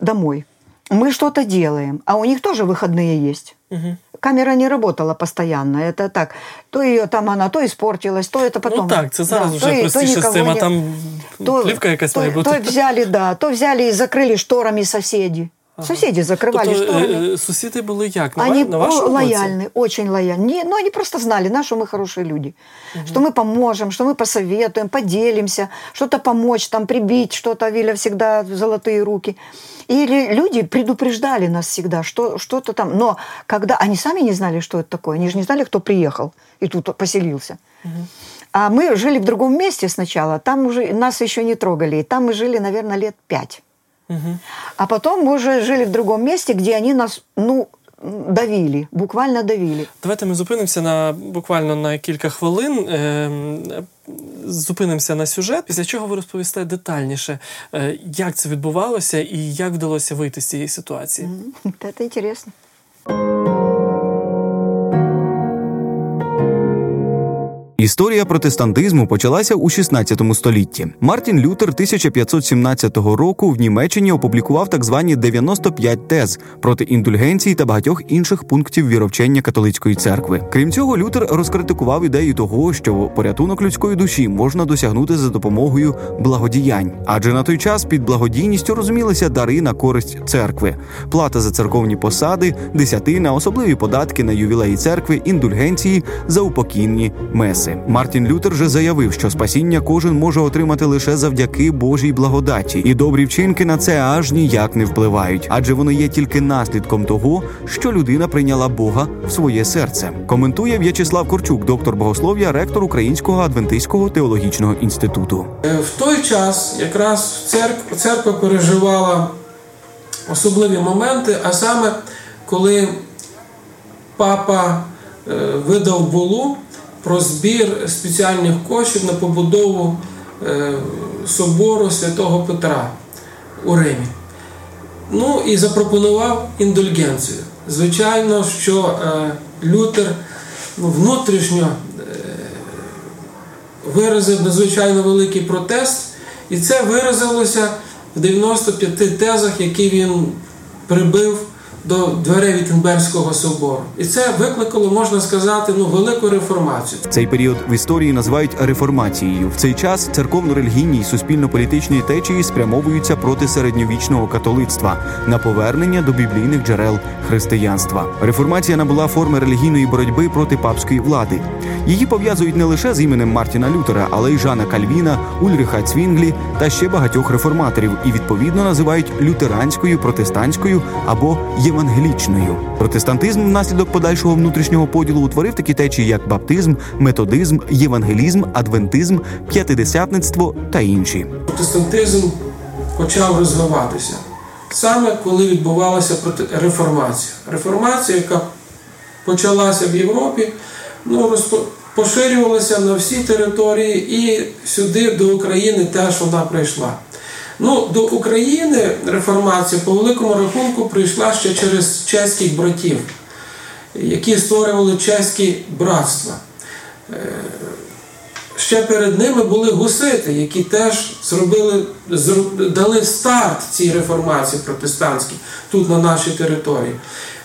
домой мы что-то делаем, а у них тоже выходные есть. Угу. Камера не работала постоянно. Это так. То ее там она то испортилась, то это потом. Ну так, це зараз да, вже простіше з цим, а там то, плівка якась то, має бути. То взяли, да, то взяли и закрыли шторами соседи. Ага. Соседи закрывали тобто, шторами. Сусіди були як? На, они на вашому лояльны, боці? очень лояльны. Не, ну, они просто знали, на, что мы хорошие люди. Угу. Что мы поможем, что мы посоветуем, поделимся, что-то помочь, там прибить, что-то. Виля всегда золотые руки. Или люди предупреждали нас всегда, что что-то там. Но когда они сами не знали, что это такое, они же не знали, кто приехал и тут поселился. Угу. А мы жили в другом месте сначала, там уже нас еще не трогали. И там мы жили, наверное, лет пять. Угу. А потом мы уже жили в другом месте, где они нас, ну, давили, буквально давили. Давайте ми зупинимося на буквально на кілька хвилин. Е, зупинимося на сюжет, після чого ви розповісте детальніше, е, як це відбувалося і як вдалося вийти з цієї ситуації. Це цікаво. Історія протестантизму почалася у 16 столітті. Мартін Лютер 1517 року в Німеччині опублікував так звані 95 тез проти індульгенції та багатьох інших пунктів віровчення католицької церкви. Крім цього, Лютер розкритикував ідею того, що порятунок людської душі можна досягнути за допомогою благодіянь, адже на той час під благодійністю розумілися дари на користь церкви, плата за церковні посади, десятина, особливі податки на ювілеї церкви, індульгенції за упокійні меси. Мартін Лютер вже заявив, що спасіння кожен може отримати лише завдяки Божій благодаті, і добрі вчинки на це аж ніяк не впливають, адже вони є тільки наслідком того, що людина прийняла Бога в своє серце. Коментує В'ячеслав Корчук, доктор богослов'я, ректор Українського адвентистського теологічного інституту. Е, в той час якраз церква, церква переживала особливі моменти, а саме коли папа е, видав булу про збір спеціальних коштів на побудову е, собору святого Петра у Римі. Ну і запропонував індульгенцію. Звичайно, що е, Лютер ну, внутрішньо е, виразив надзвичайно великий протест, і це виразилося в 95 тезах, які він прибив до дверей Віттенберзького собору. І це викликало, можна сказати, ну, велику реформацію. Цей період в історії називають реформацією. В цей час церковно-релігійні й суспільно-політичні течії спрямовуються проти середньовічного католицтва на повернення до біблійних джерел християнства. Реформація набула форми релігійної боротьби проти папської влади. Її пов'язують не лише з іменем Мартіна Лютера, але й Жана Кальвіна, Ульриха Цвінглі та ще багатьох реформаторів, і відповідно називають лютеранською, протестантською або євангелічною. Протестантизм внаслідок подальшого внутрішнього поділу утворив такі течії, як баптизм, методизм, євангелізм, адвентизм, п'ятидесятництво та інші. Протестантизм почав розвиватися саме коли відбувалася реформація. Реформація, яка почалася в Європі, ну, поширювалася на всі території і сюди до України теж вона прийшла. Ну, до України реформація по великому рахунку прийшла ще через чеських братів, які створювали чеські братства. Е, Ще перед ними були гусити, які теж зробили, дали старт цій реформації протестантській тут на нашій території.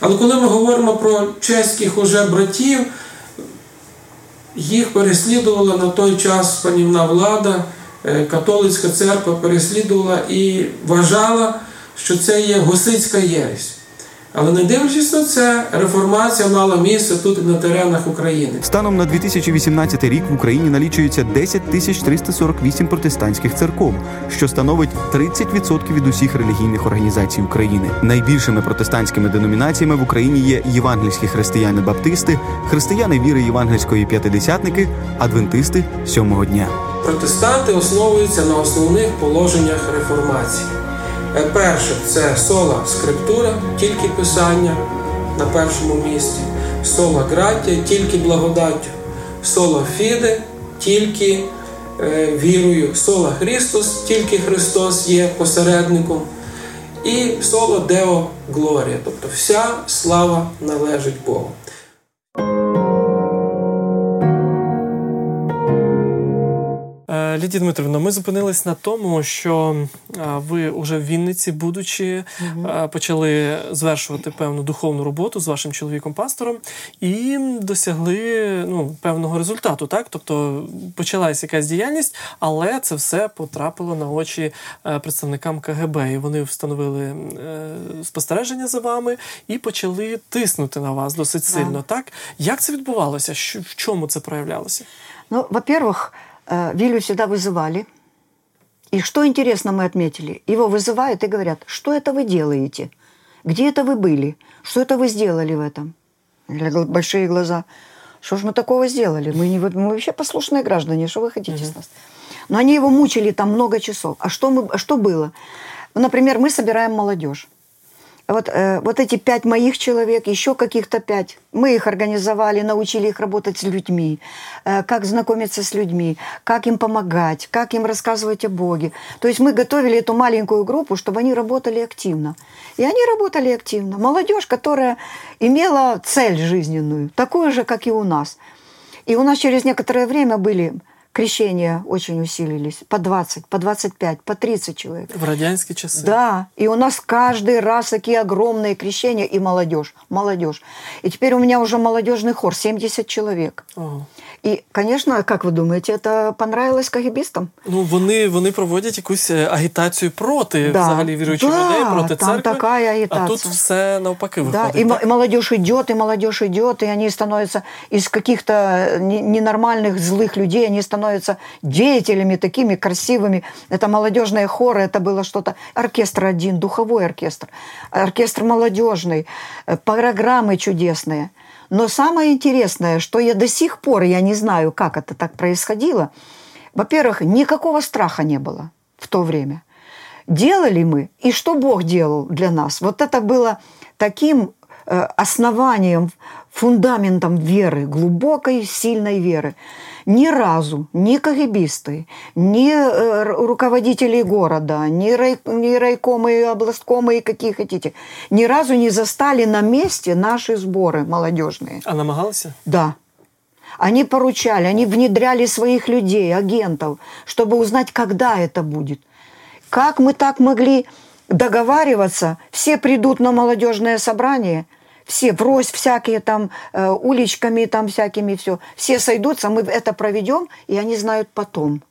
Але коли ми говоримо про чеських уже братів, їх переслідувала на той час панівна влада, католицька церква переслідувала і вважала, що це є гусицька єресь. Але не дивлячись на це, реформація мала місце тут і на теренах України. Станом на 2018 рік в Україні налічується 10 тисяч 348 протестантських церков, що становить 30% від усіх релігійних організацій України. Найбільшими протестантськими деномінаціями в Україні є євангельські християни-баптисти, християни віри євангельської п'ятидесятники, адвентисти сьомого дня. Протестанти основуються на основних положеннях реформації. Перше це сола скриптура, тільки писання на першому місці, сола гратія, тільки благодаттю, сола фіде, тільки е, вірою, сола Христос, тільки Христос є посередником, і соло Део Глорія, тобто вся слава належить Богу. Лідія Дмитрівна, ми зупинились на тому, що ви уже в Вінниці, будучи, е, почали звершувати певну духовну роботу з вашим чоловіком-пастором і досягли ну, певного результату. Так? Тобто почалась якась діяльність, але це все потрапило на очі е, представникам КГБ. І вони встановили е, спостереження за вами і почали тиснути на вас досить сильно. Так? Як це відбувалося? В чому це проявлялося? Ну, во-первых, Вилю всегда вызывали. И что интересно мы отметили, его вызывают и говорят, что это вы делаете? Где это вы были? Что это вы сделали в этом? Большие глаза. Что ж мы такого сделали? Мы, не, мы вообще послушные граждане, что вы хотите с нас? Но они его мучили там много часов. А что, мы, а что было? Ну, Например, мы собираем молодежь. Вот, э, вот эти пять моих человек, еще каких-то пять, мы их организовали, научили их работать с людьми, э, как знакомиться с людьми, как им помогать, как им рассказывать о Боге. То есть мы готовили эту маленькую группу, чтобы они работали активно. И они работали активно. Молодежь, которая имела цель жизненную, такую же, как и у нас. И у нас через некоторое время были крещения очень усилились. По 20, по 25, по 30 человек. В радянські часи. Да, и у нас каждый раз такие огромные крещения и молодежь, молодежь. И теперь у меня уже молодежный хор, 70 человек. Ого. И, конечно, как вы думаете, это понравилось кагибистам? Ну, вони, вони проводять якусь е, агітацію проти Да. взагалі віруючих Да, людей, проти там церкви. такая а агітація. тут все навпаки Да, виходить. и, мо- так? и молодежь идет, и молодежь идет, и они становятся из каких-то не- ненормальных злых людей, они становятся деятелями такими красивыми. Это молодежные хоры, это было что-то. Оркестр один, духовой оркестр, оркестр молодежный, э, программы чудесные. Но самое интересное, что я до сих пор, я не знаю, как это так происходило. Во-первых, никакого страха не было в то время делали мы, и что Бог делал для нас. Вот это было таким э, основанием фундаментом веры, глубокой, сильной веры. Ни разу ни КГБисты, ни э, руководители города, ни, рай, ни райкомы, областкомы и какие хотите, ни разу не застали на месте наши сборы молодежные. А намагалися? Да. Они поручали, они внедряли своих людей, агентов, чтобы узнать, когда это будет. Как мы так могли договариваться? Все придут на молодежное собрание, все врозь всякие там э, уличками там всякими все. Все сойдутся, мы это проведем, и они знают потом.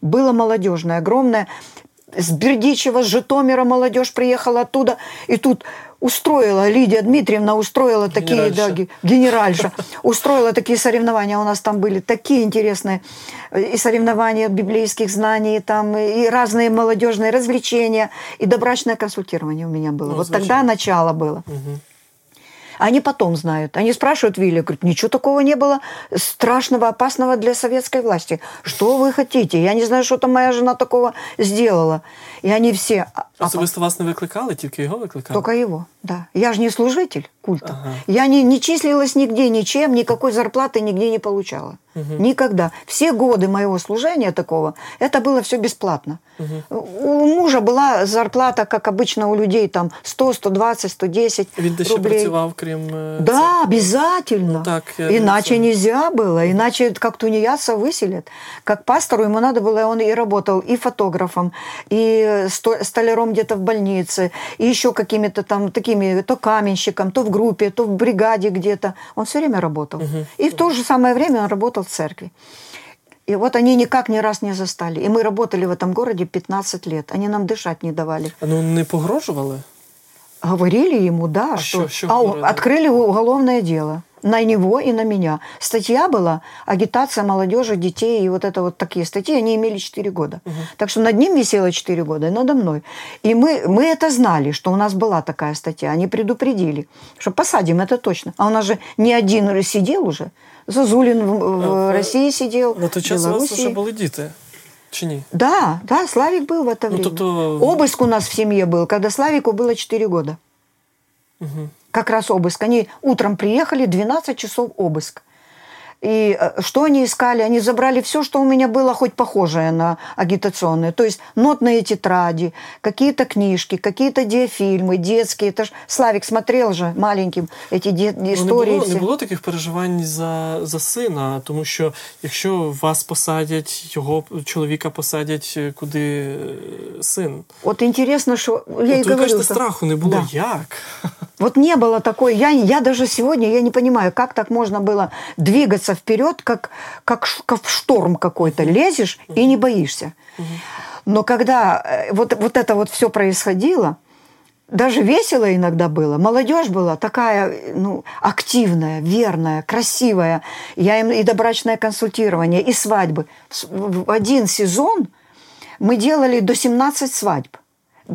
Было молодежное, огромное. С Бердичева, с Житомира молодежь приехала оттуда, и тут устроила, Лидия Дмитриевна устроила такие, да, Генеральша. ге- генеральша, устроила такие соревнования. У нас там были такие интересные э, и соревнования библейских знаний, там, и разные молодежные развлечения, и добрачное консультирование у меня было. Ну, вот звучит. тогда начало было. Они потом знают. Они спрашивают Вилли, говорят, ничего такого не было страшного, опасного для советской власти. Что вы хотите? Я не знаю, что там моя жена такого сделала. И они все... «А, а Особисто вас не викликали, тільки його викликали? только его, да. Я же не служитель культа. Ага. Я не, не числилась нигде, ничем, никакой зарплаты нигде не получала. Никогда. Все годы моего служения такого, это было все бесплатно. У мужа была зарплата, как обычно у людей, там 100, 120, 110 Він де ще рублей. працював, крім е, Да, обязательно. Ну, так, я Иначе думаю, нельзя было, иначе как тунеядца выселят. Как пастору ему надо было, он и работал и фотографом, и сто- столяром где-то в больнице, и еще какими-то там такими, то каменщиком, то в группе, то в бригаде где-то. Он все время работал. И в то же самое время он работал в церкви. И вот они никак ни раз не застали. И мы работали в этом городе 15 лет. Они нам дышать не давали. А ну не погрожували? Говорили ему, да, А что, что- что а, открыли уголовное дело на него и на меня. Статья была агитация молодежи, детей и вот это вот такие статьи, они имели 4 года. Так что над ним висело 4 года и надо мной. И мы, мы это знали, что у нас была такая статья. Они предупредили, что посадим, это точно. А у нас же не один сидел уже. Зазулин в, в А, России сидел, в Белоруссии. вже були діти. Чи ні? Да, да, Славик был в это Ну, время. то-то- Обыск у нас в семье был, когда Славику было 4 года. Как раз обыск. Они утром приехали, 12 часов обыск. И э, что они искали? Они забрали все, что у меня было хоть похожее на агитационное. То есть нотные тетради, какие-то книжки, какие-то диафильмы детские. Это ж Славик смотрел же маленьким эти ди- Ну, не, истории. було, не було таких переживань за, за сина, тому що якщо вас посадять, його чоловіка посадять, е, куди е, син. Вот интересно, что... Я От и ви говорю, кажете, что- страху не було. Да. Як? Вот не было такой. Я, я даже сегодня я не понимаю, как так можно было двигаться вперед, как, как, как в шторм какой-то. Лезешь и не боишься. Но когда э, вот, вот это вот все происходило, даже весело иногда было. Молодежь была такая, ну, активная, верная, красивая. Я им и добрачное консультирование, и свадьбы. В один сезон мы делали до 17 свадьб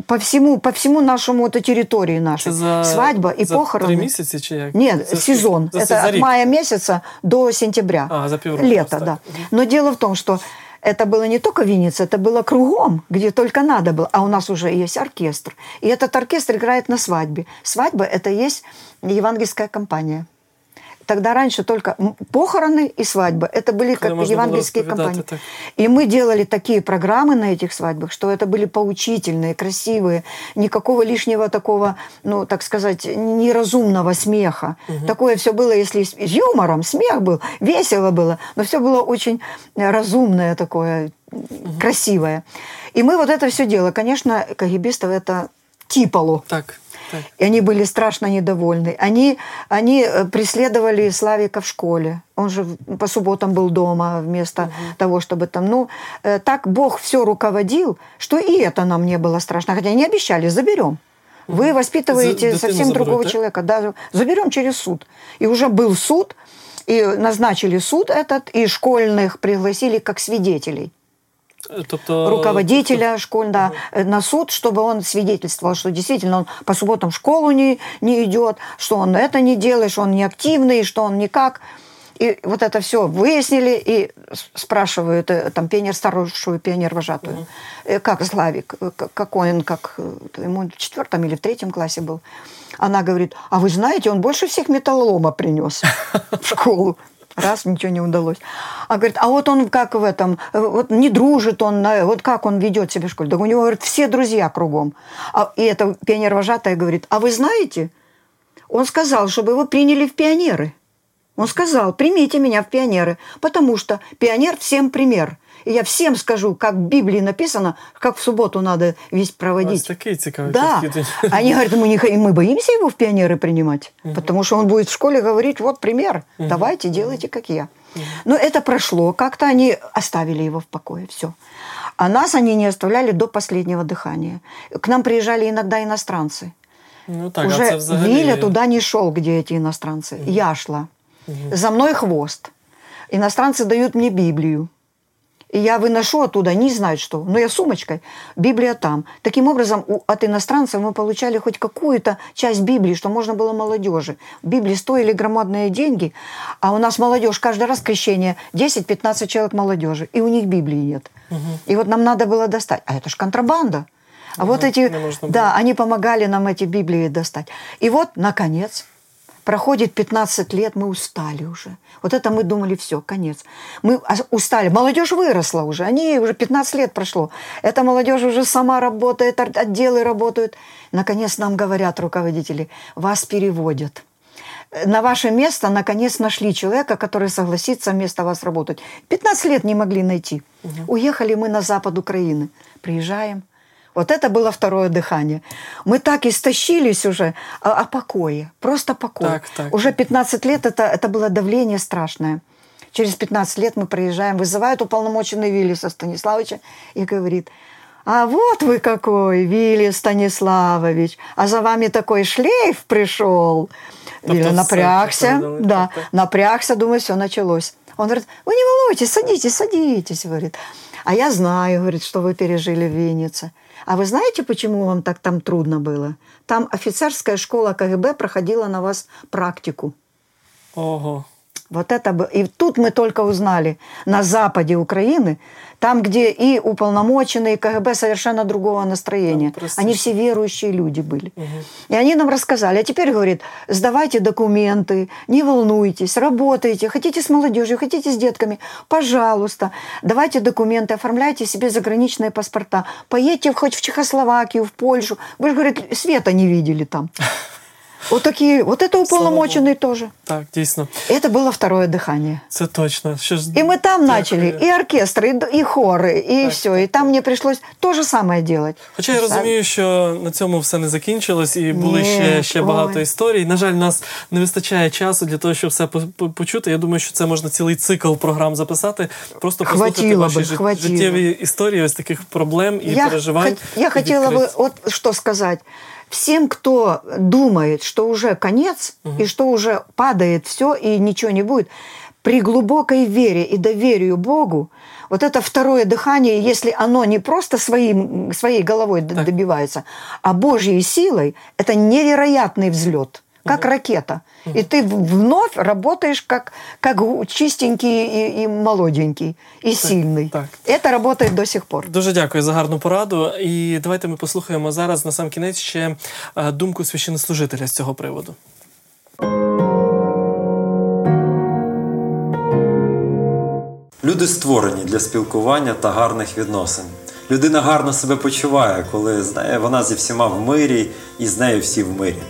По всему, по всему нашему, это территории нашей. Це за, Свадьба и за похороны. Три місяці чи як? Нет, За сезон. скільки? За, это за от рік. мая месяца до сентября. А, за полроку Лето, просто да. так. Но дело в том, что это было не только Винница, это было кругом, где только надо было. А у нас уже есть оркестр. И этот оркестр играет на свадьбе. Свадьба – это есть евангельская компания. Тогда раньше только похороны и свадьбы. Это были Когда как евангельские компании. так. И мы делали такие программы на этих свадьбах, что это были поучительные, красивые, никакого лишнего такого, ну, так сказать, неразумного смеха. Такое все было, если с юмором, смех был, весело было, но все было очень разумное такое, красивое. И мы вот это все делали. Конечно, кагибистов это типало. Так, И они были страшно недовольны. Они, они э, преследовали Славика в школе. Он же по субботам был дома вместо того, чтобы там... Ну, э, так Бог все руководил, что и это нам не было страшно. Хотя они обещали, заберем. Вы воспитываете За- совсем дитину другого да? человека. Да, заберем через суд. И уже был суд, и назначили суд этот, и школьных пригласили как свидетелей Тобто руководителя школьного на суд, чтобы он свидетельствовал, что действительно он по субботам в школу не, не идет, что он это не делает, что он не активный, что он никак. И вот это все выяснили и спрашивают э, там пионер старшую пионер-вожатую, э, как Славик, э, какой он, как э, ему в четвертом или в третьем классе был. Она говорит, а вы знаете, он больше всех металлолома принес в школу. Раз, ничего не удалось. А говорит, а вот он как в этом, э, вот не дружит он, э, вот как он ведет себя в школе. Да у него, говорит, все друзья кругом. А, и эта пионер-вожатая говорит, а вы знаете, он сказал, чтобы его приняли в пионеры. Он сказал, примите меня в пионеры, потому что пионер всем пример. И я всем скажу, как в Библии написано, как в субботу надо весь У вас проводить. такий цікавий Да. підхід. Они говорят, мы, не, х- мы боимся его в пионеры принимать, потому что он будет в школе говорить, вот пример, давайте, делайте, как я. Но это прошло, как-то они оставили его в покое, все. А нас они не оставляли до последнего дыхания. К нам приезжали иногда иностранцы. Ну так, а Уже це взагалі... Виля туда не шел, где эти иностранцы. Я шла. За мной хвост. Иностранцы дают мне Библию. И я выношу оттуда, не знают что. Но я сумочкой, Библия там. Таким образом, у- от иностранцев мы получали хоть какую-то часть Библии, что можно было молодежи. Библии стоили громадные деньги, а у нас молодежь каждый раз крещение 10-15 человек молодежи, и у них Библии нет. И вот нам надо было достать. А это ж контрабанда. А вот эти, да, они помогали нам эти Библии достать. И вот, наконец, проходит 15 лет, мы устали уже. Вот это мы думали, все, конец. Мы ос- устали. Молодежь выросла уже, они уже 15 лет прошло. Эта молодежь уже сама работает, отделы работают. Наконец нам говорят руководители, вас переводят. На ваше место наконец нашли человека, который согласится вместо вас работать. 15 лет не могли найти. Уехали мы на запад Украины. Приезжаем. Вот это было второе дыхание. Мы так истощились уже о, о покое, просто покой. Так, так. Уже 15 лет это, это было давление страшное. Через 15 лет мы приезжаем, вызывают уполномоченный Виллиса Станиславовича и говорит, а вот вы какой, Вилли Станиславович, а за вами такой шлейф пришел. Вилли напрягся, передали, да, так. напрягся, думаю, все, началось. Он говорит, вы не волнуйтесь, садитесь, садитесь, говорит. А я знаю, говорит, что вы пережили в Виннице. А вы знаете, почему вам так там трудно было? Там офицерская школа КГБ проходила на вас практику. Ого. Вот это бы. И тут мы только узнали на западе Украины, там, где и уполномоченные КГБ совершенно другого настроения. Просто Они все верующие люди были. И они нам рассказали. А теперь, говорит, сдавайте документы, не волнуйтесь, работайте. Хотите с молодежью, хотите с детками, пожалуйста. Давайте документы, оформляйте себе заграничные паспорта. Поедьте хоть в Чехословакию, в Польшу. Вы же, говорит, света не видели там. Вот такие, вот это уполномоченные тоже. Так, дійсно. Это было второе дыхание. Це точно. Що ж, И мы там дякую. начали и оркестры, и, д- и хоры, и Так, все. И там мне пришлось то же самое делать. Хоча я розумію, що на цьому все не закінчилось, і були Ні, ще, ще ой. багато історій. На жаль, у нас не вистачає часу для того, щоб все по- по- почути. Я думаю, що це можна цілий цикл програм записати. Просто послухати Хватило ваші би, жит- хватило. життєві історії, ось таких проблем і я, переживань. хот- я і хотела бы відкриттів. вот что сказать. Всем, кто думает, что уже конец, и что уже падает все, и ничего не будет, при глубокой вере и доверию Богу, вот это второе дыхание, если оно не просто своим, своей головой Так. добивается, а Божьей силой, это невероятный взлет, как ракета. И ты в- вновь работаешь как, как гу- чистенький и, и молоденький, и сильный. так. Это работает до сих пор. Дуже дякую за гарну пораду. І давайте ми послухаємо зараз на сам кінець ще е, думку священнослужителя з цього приводу. Люди створені для спілкування та гарних відносин. Людина гарно себе почуває, коли знає, вона зі всіма в мирі і з нею всі в мирі.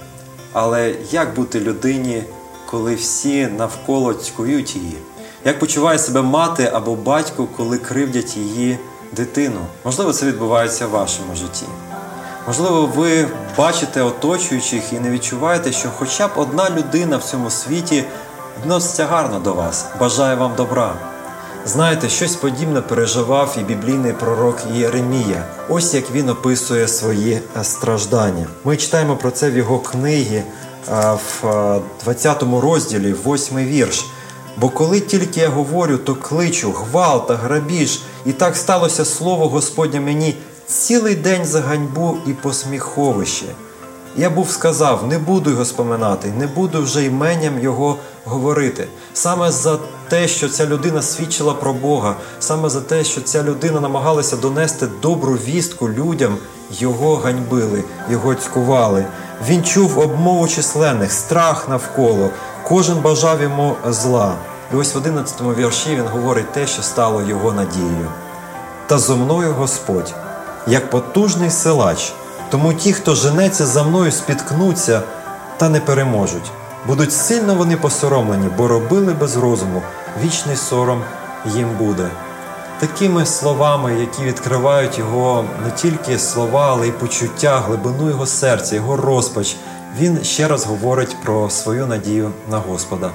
Але як бути людині, коли всі навколо цькують її? Як почуває себе мати або батько, коли кривдять її дитину? Можливо, це відбувається в вашому житті. Можливо, ви бачите оточуючих і не відчуваєте, що хоча б одна людина в цьому світі відноситься гарно до вас, бажає вам добра. Знаєте, щось подібне переживав і біблійний пророк Єремія. Ось як він описує свої е, страждання. Ми читаємо про це в його книгі е, в е, 20 розділі, 8 вірш. Бо коли тільки я говорю, то кличу гвалт грабіж, і так сталося слово Господнє мені цілий день за ганьбу і посміховище. Я був сказав, не буду його споминати, не буду вже іменням його говорити. Саме за те, що ця людина свідчила про Бога, саме за те, що ця людина намагалася донести добру вістку людям, його ганьбили, його цькували. Він чув обмову численних, страх навколо, кожен бажав йому зла. І ось в 11 вірші він говорить те, що стало його надією. Та зо мною Господь, як потужний силач, тому ті, хто женеться за мною, спіткнуться та не переможуть. Будуть сильно вони посоромлені, бо робили без розуму, вічний сором їм буде. Такими словами, які відкривають його не тільки слова, але й почуття, глибину його серця, його розпач, він ще раз говорить про свою надію на Господа.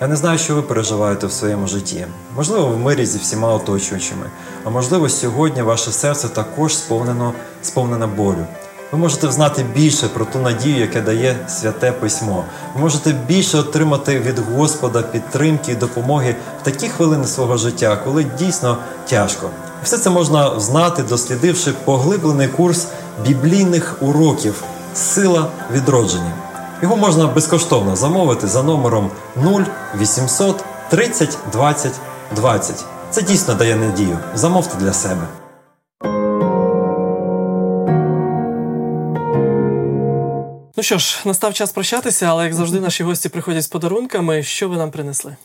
Я не знаю, що ви переживаєте в своєму житті. Можливо, в мирі зі всіма оточуючими, а можливо, сьогодні ваше серце також сповнено, сповнене болю. Ви можете знати більше про ту надію, яке дає святе письмо. Ви можете більше отримати від Господа підтримки і допомоги в такі хвилини свого життя, коли дійсно тяжко. Все це можна знати, дослідивши поглиблений курс біблійних уроків Сила відродження. Його можна безкоштовно замовити за номером 0800 30 20 20. Це дійсно дає надію. Замовте для себе. Ну що ж, настав час прощатися, але як завжди, наші гості приходять з подарунками. Що ви нам принесли?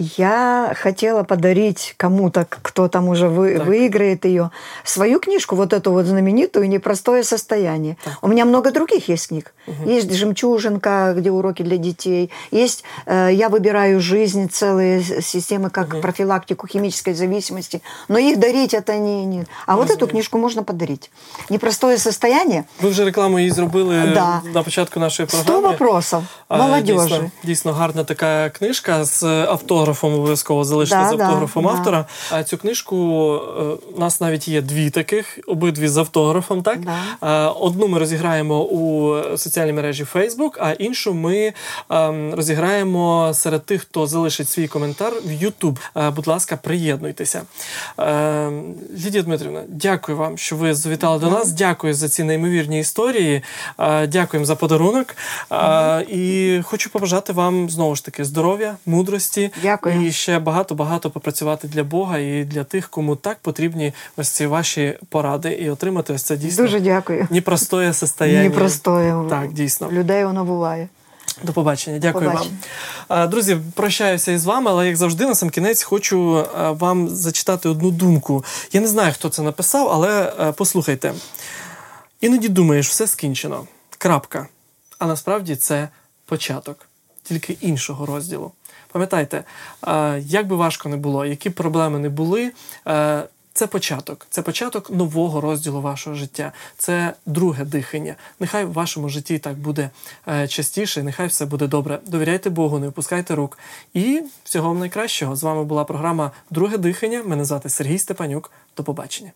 Я хотела подарить кому-то, кто там уже вы, Так. выиграет ее, свою книжку, вот эту вот знаменитую «Непростое состояние». У меня много других есть книг. Есть «Жемчужинка», где уроки для детей. Есть э, «Я выбираю жизнь», целые с- системы, как профилактику химической зависимости. Но их дарить это не... не... А вот эту книжку можно подарить. «Непростое состояние». Ви вже рекламу її зробили Да. на початку нашої 100 програми. вопросов А, молодежи. Дійсно, дійсно гарна така книжка з автографом. Обов'язково залишити Да, з автографом да. автора. А цю книжку е, у нас навіть є дві таких, обидві з автографом. Так Да. Е, одну ми розіграємо у соціальній мережі Facebook, а іншу ми ем, розіграємо серед тих, хто залишить свій коментар в YouTube. Е, Будь ласка, приєднуйтеся. Лідія Дмитрівна, дякую вам, що ви завітали до нас. Дякую за ці неймовірні історії. Дякуємо за подарунок. І хочу побажати вам знову ж таки здоров'я, мудрості Дякую. І ще багато багато попрацювати для Бога і для тих, кому так потрібні ось ці ваші поради, і отримати ось це дійсно Дуже дякую. непростое состояние. Непростое. Так, дійсно. Людей воно буває. До побачення. Дякую Побачення. вам. Друзі, прощаюся із вами, але як завжди, на сам кінець хочу вам зачитати одну думку. Я не знаю, хто це написав, але послухайте. Іноді думаєш, все скінчено. Крапка. А насправді це початок, тільки іншого розділу. Пам'ятайте, як би важко не було, які б проблеми не були. Це початок, це початок нового розділу вашого життя. Це друге дихання. Нехай в вашому житті так буде е, частіше, нехай все буде добре. Довіряйте Богу, не опускайте рук. І всього вам найкращого. З вами була програма Друге дихання. Мене звати Сергій Степанюк. До побачення.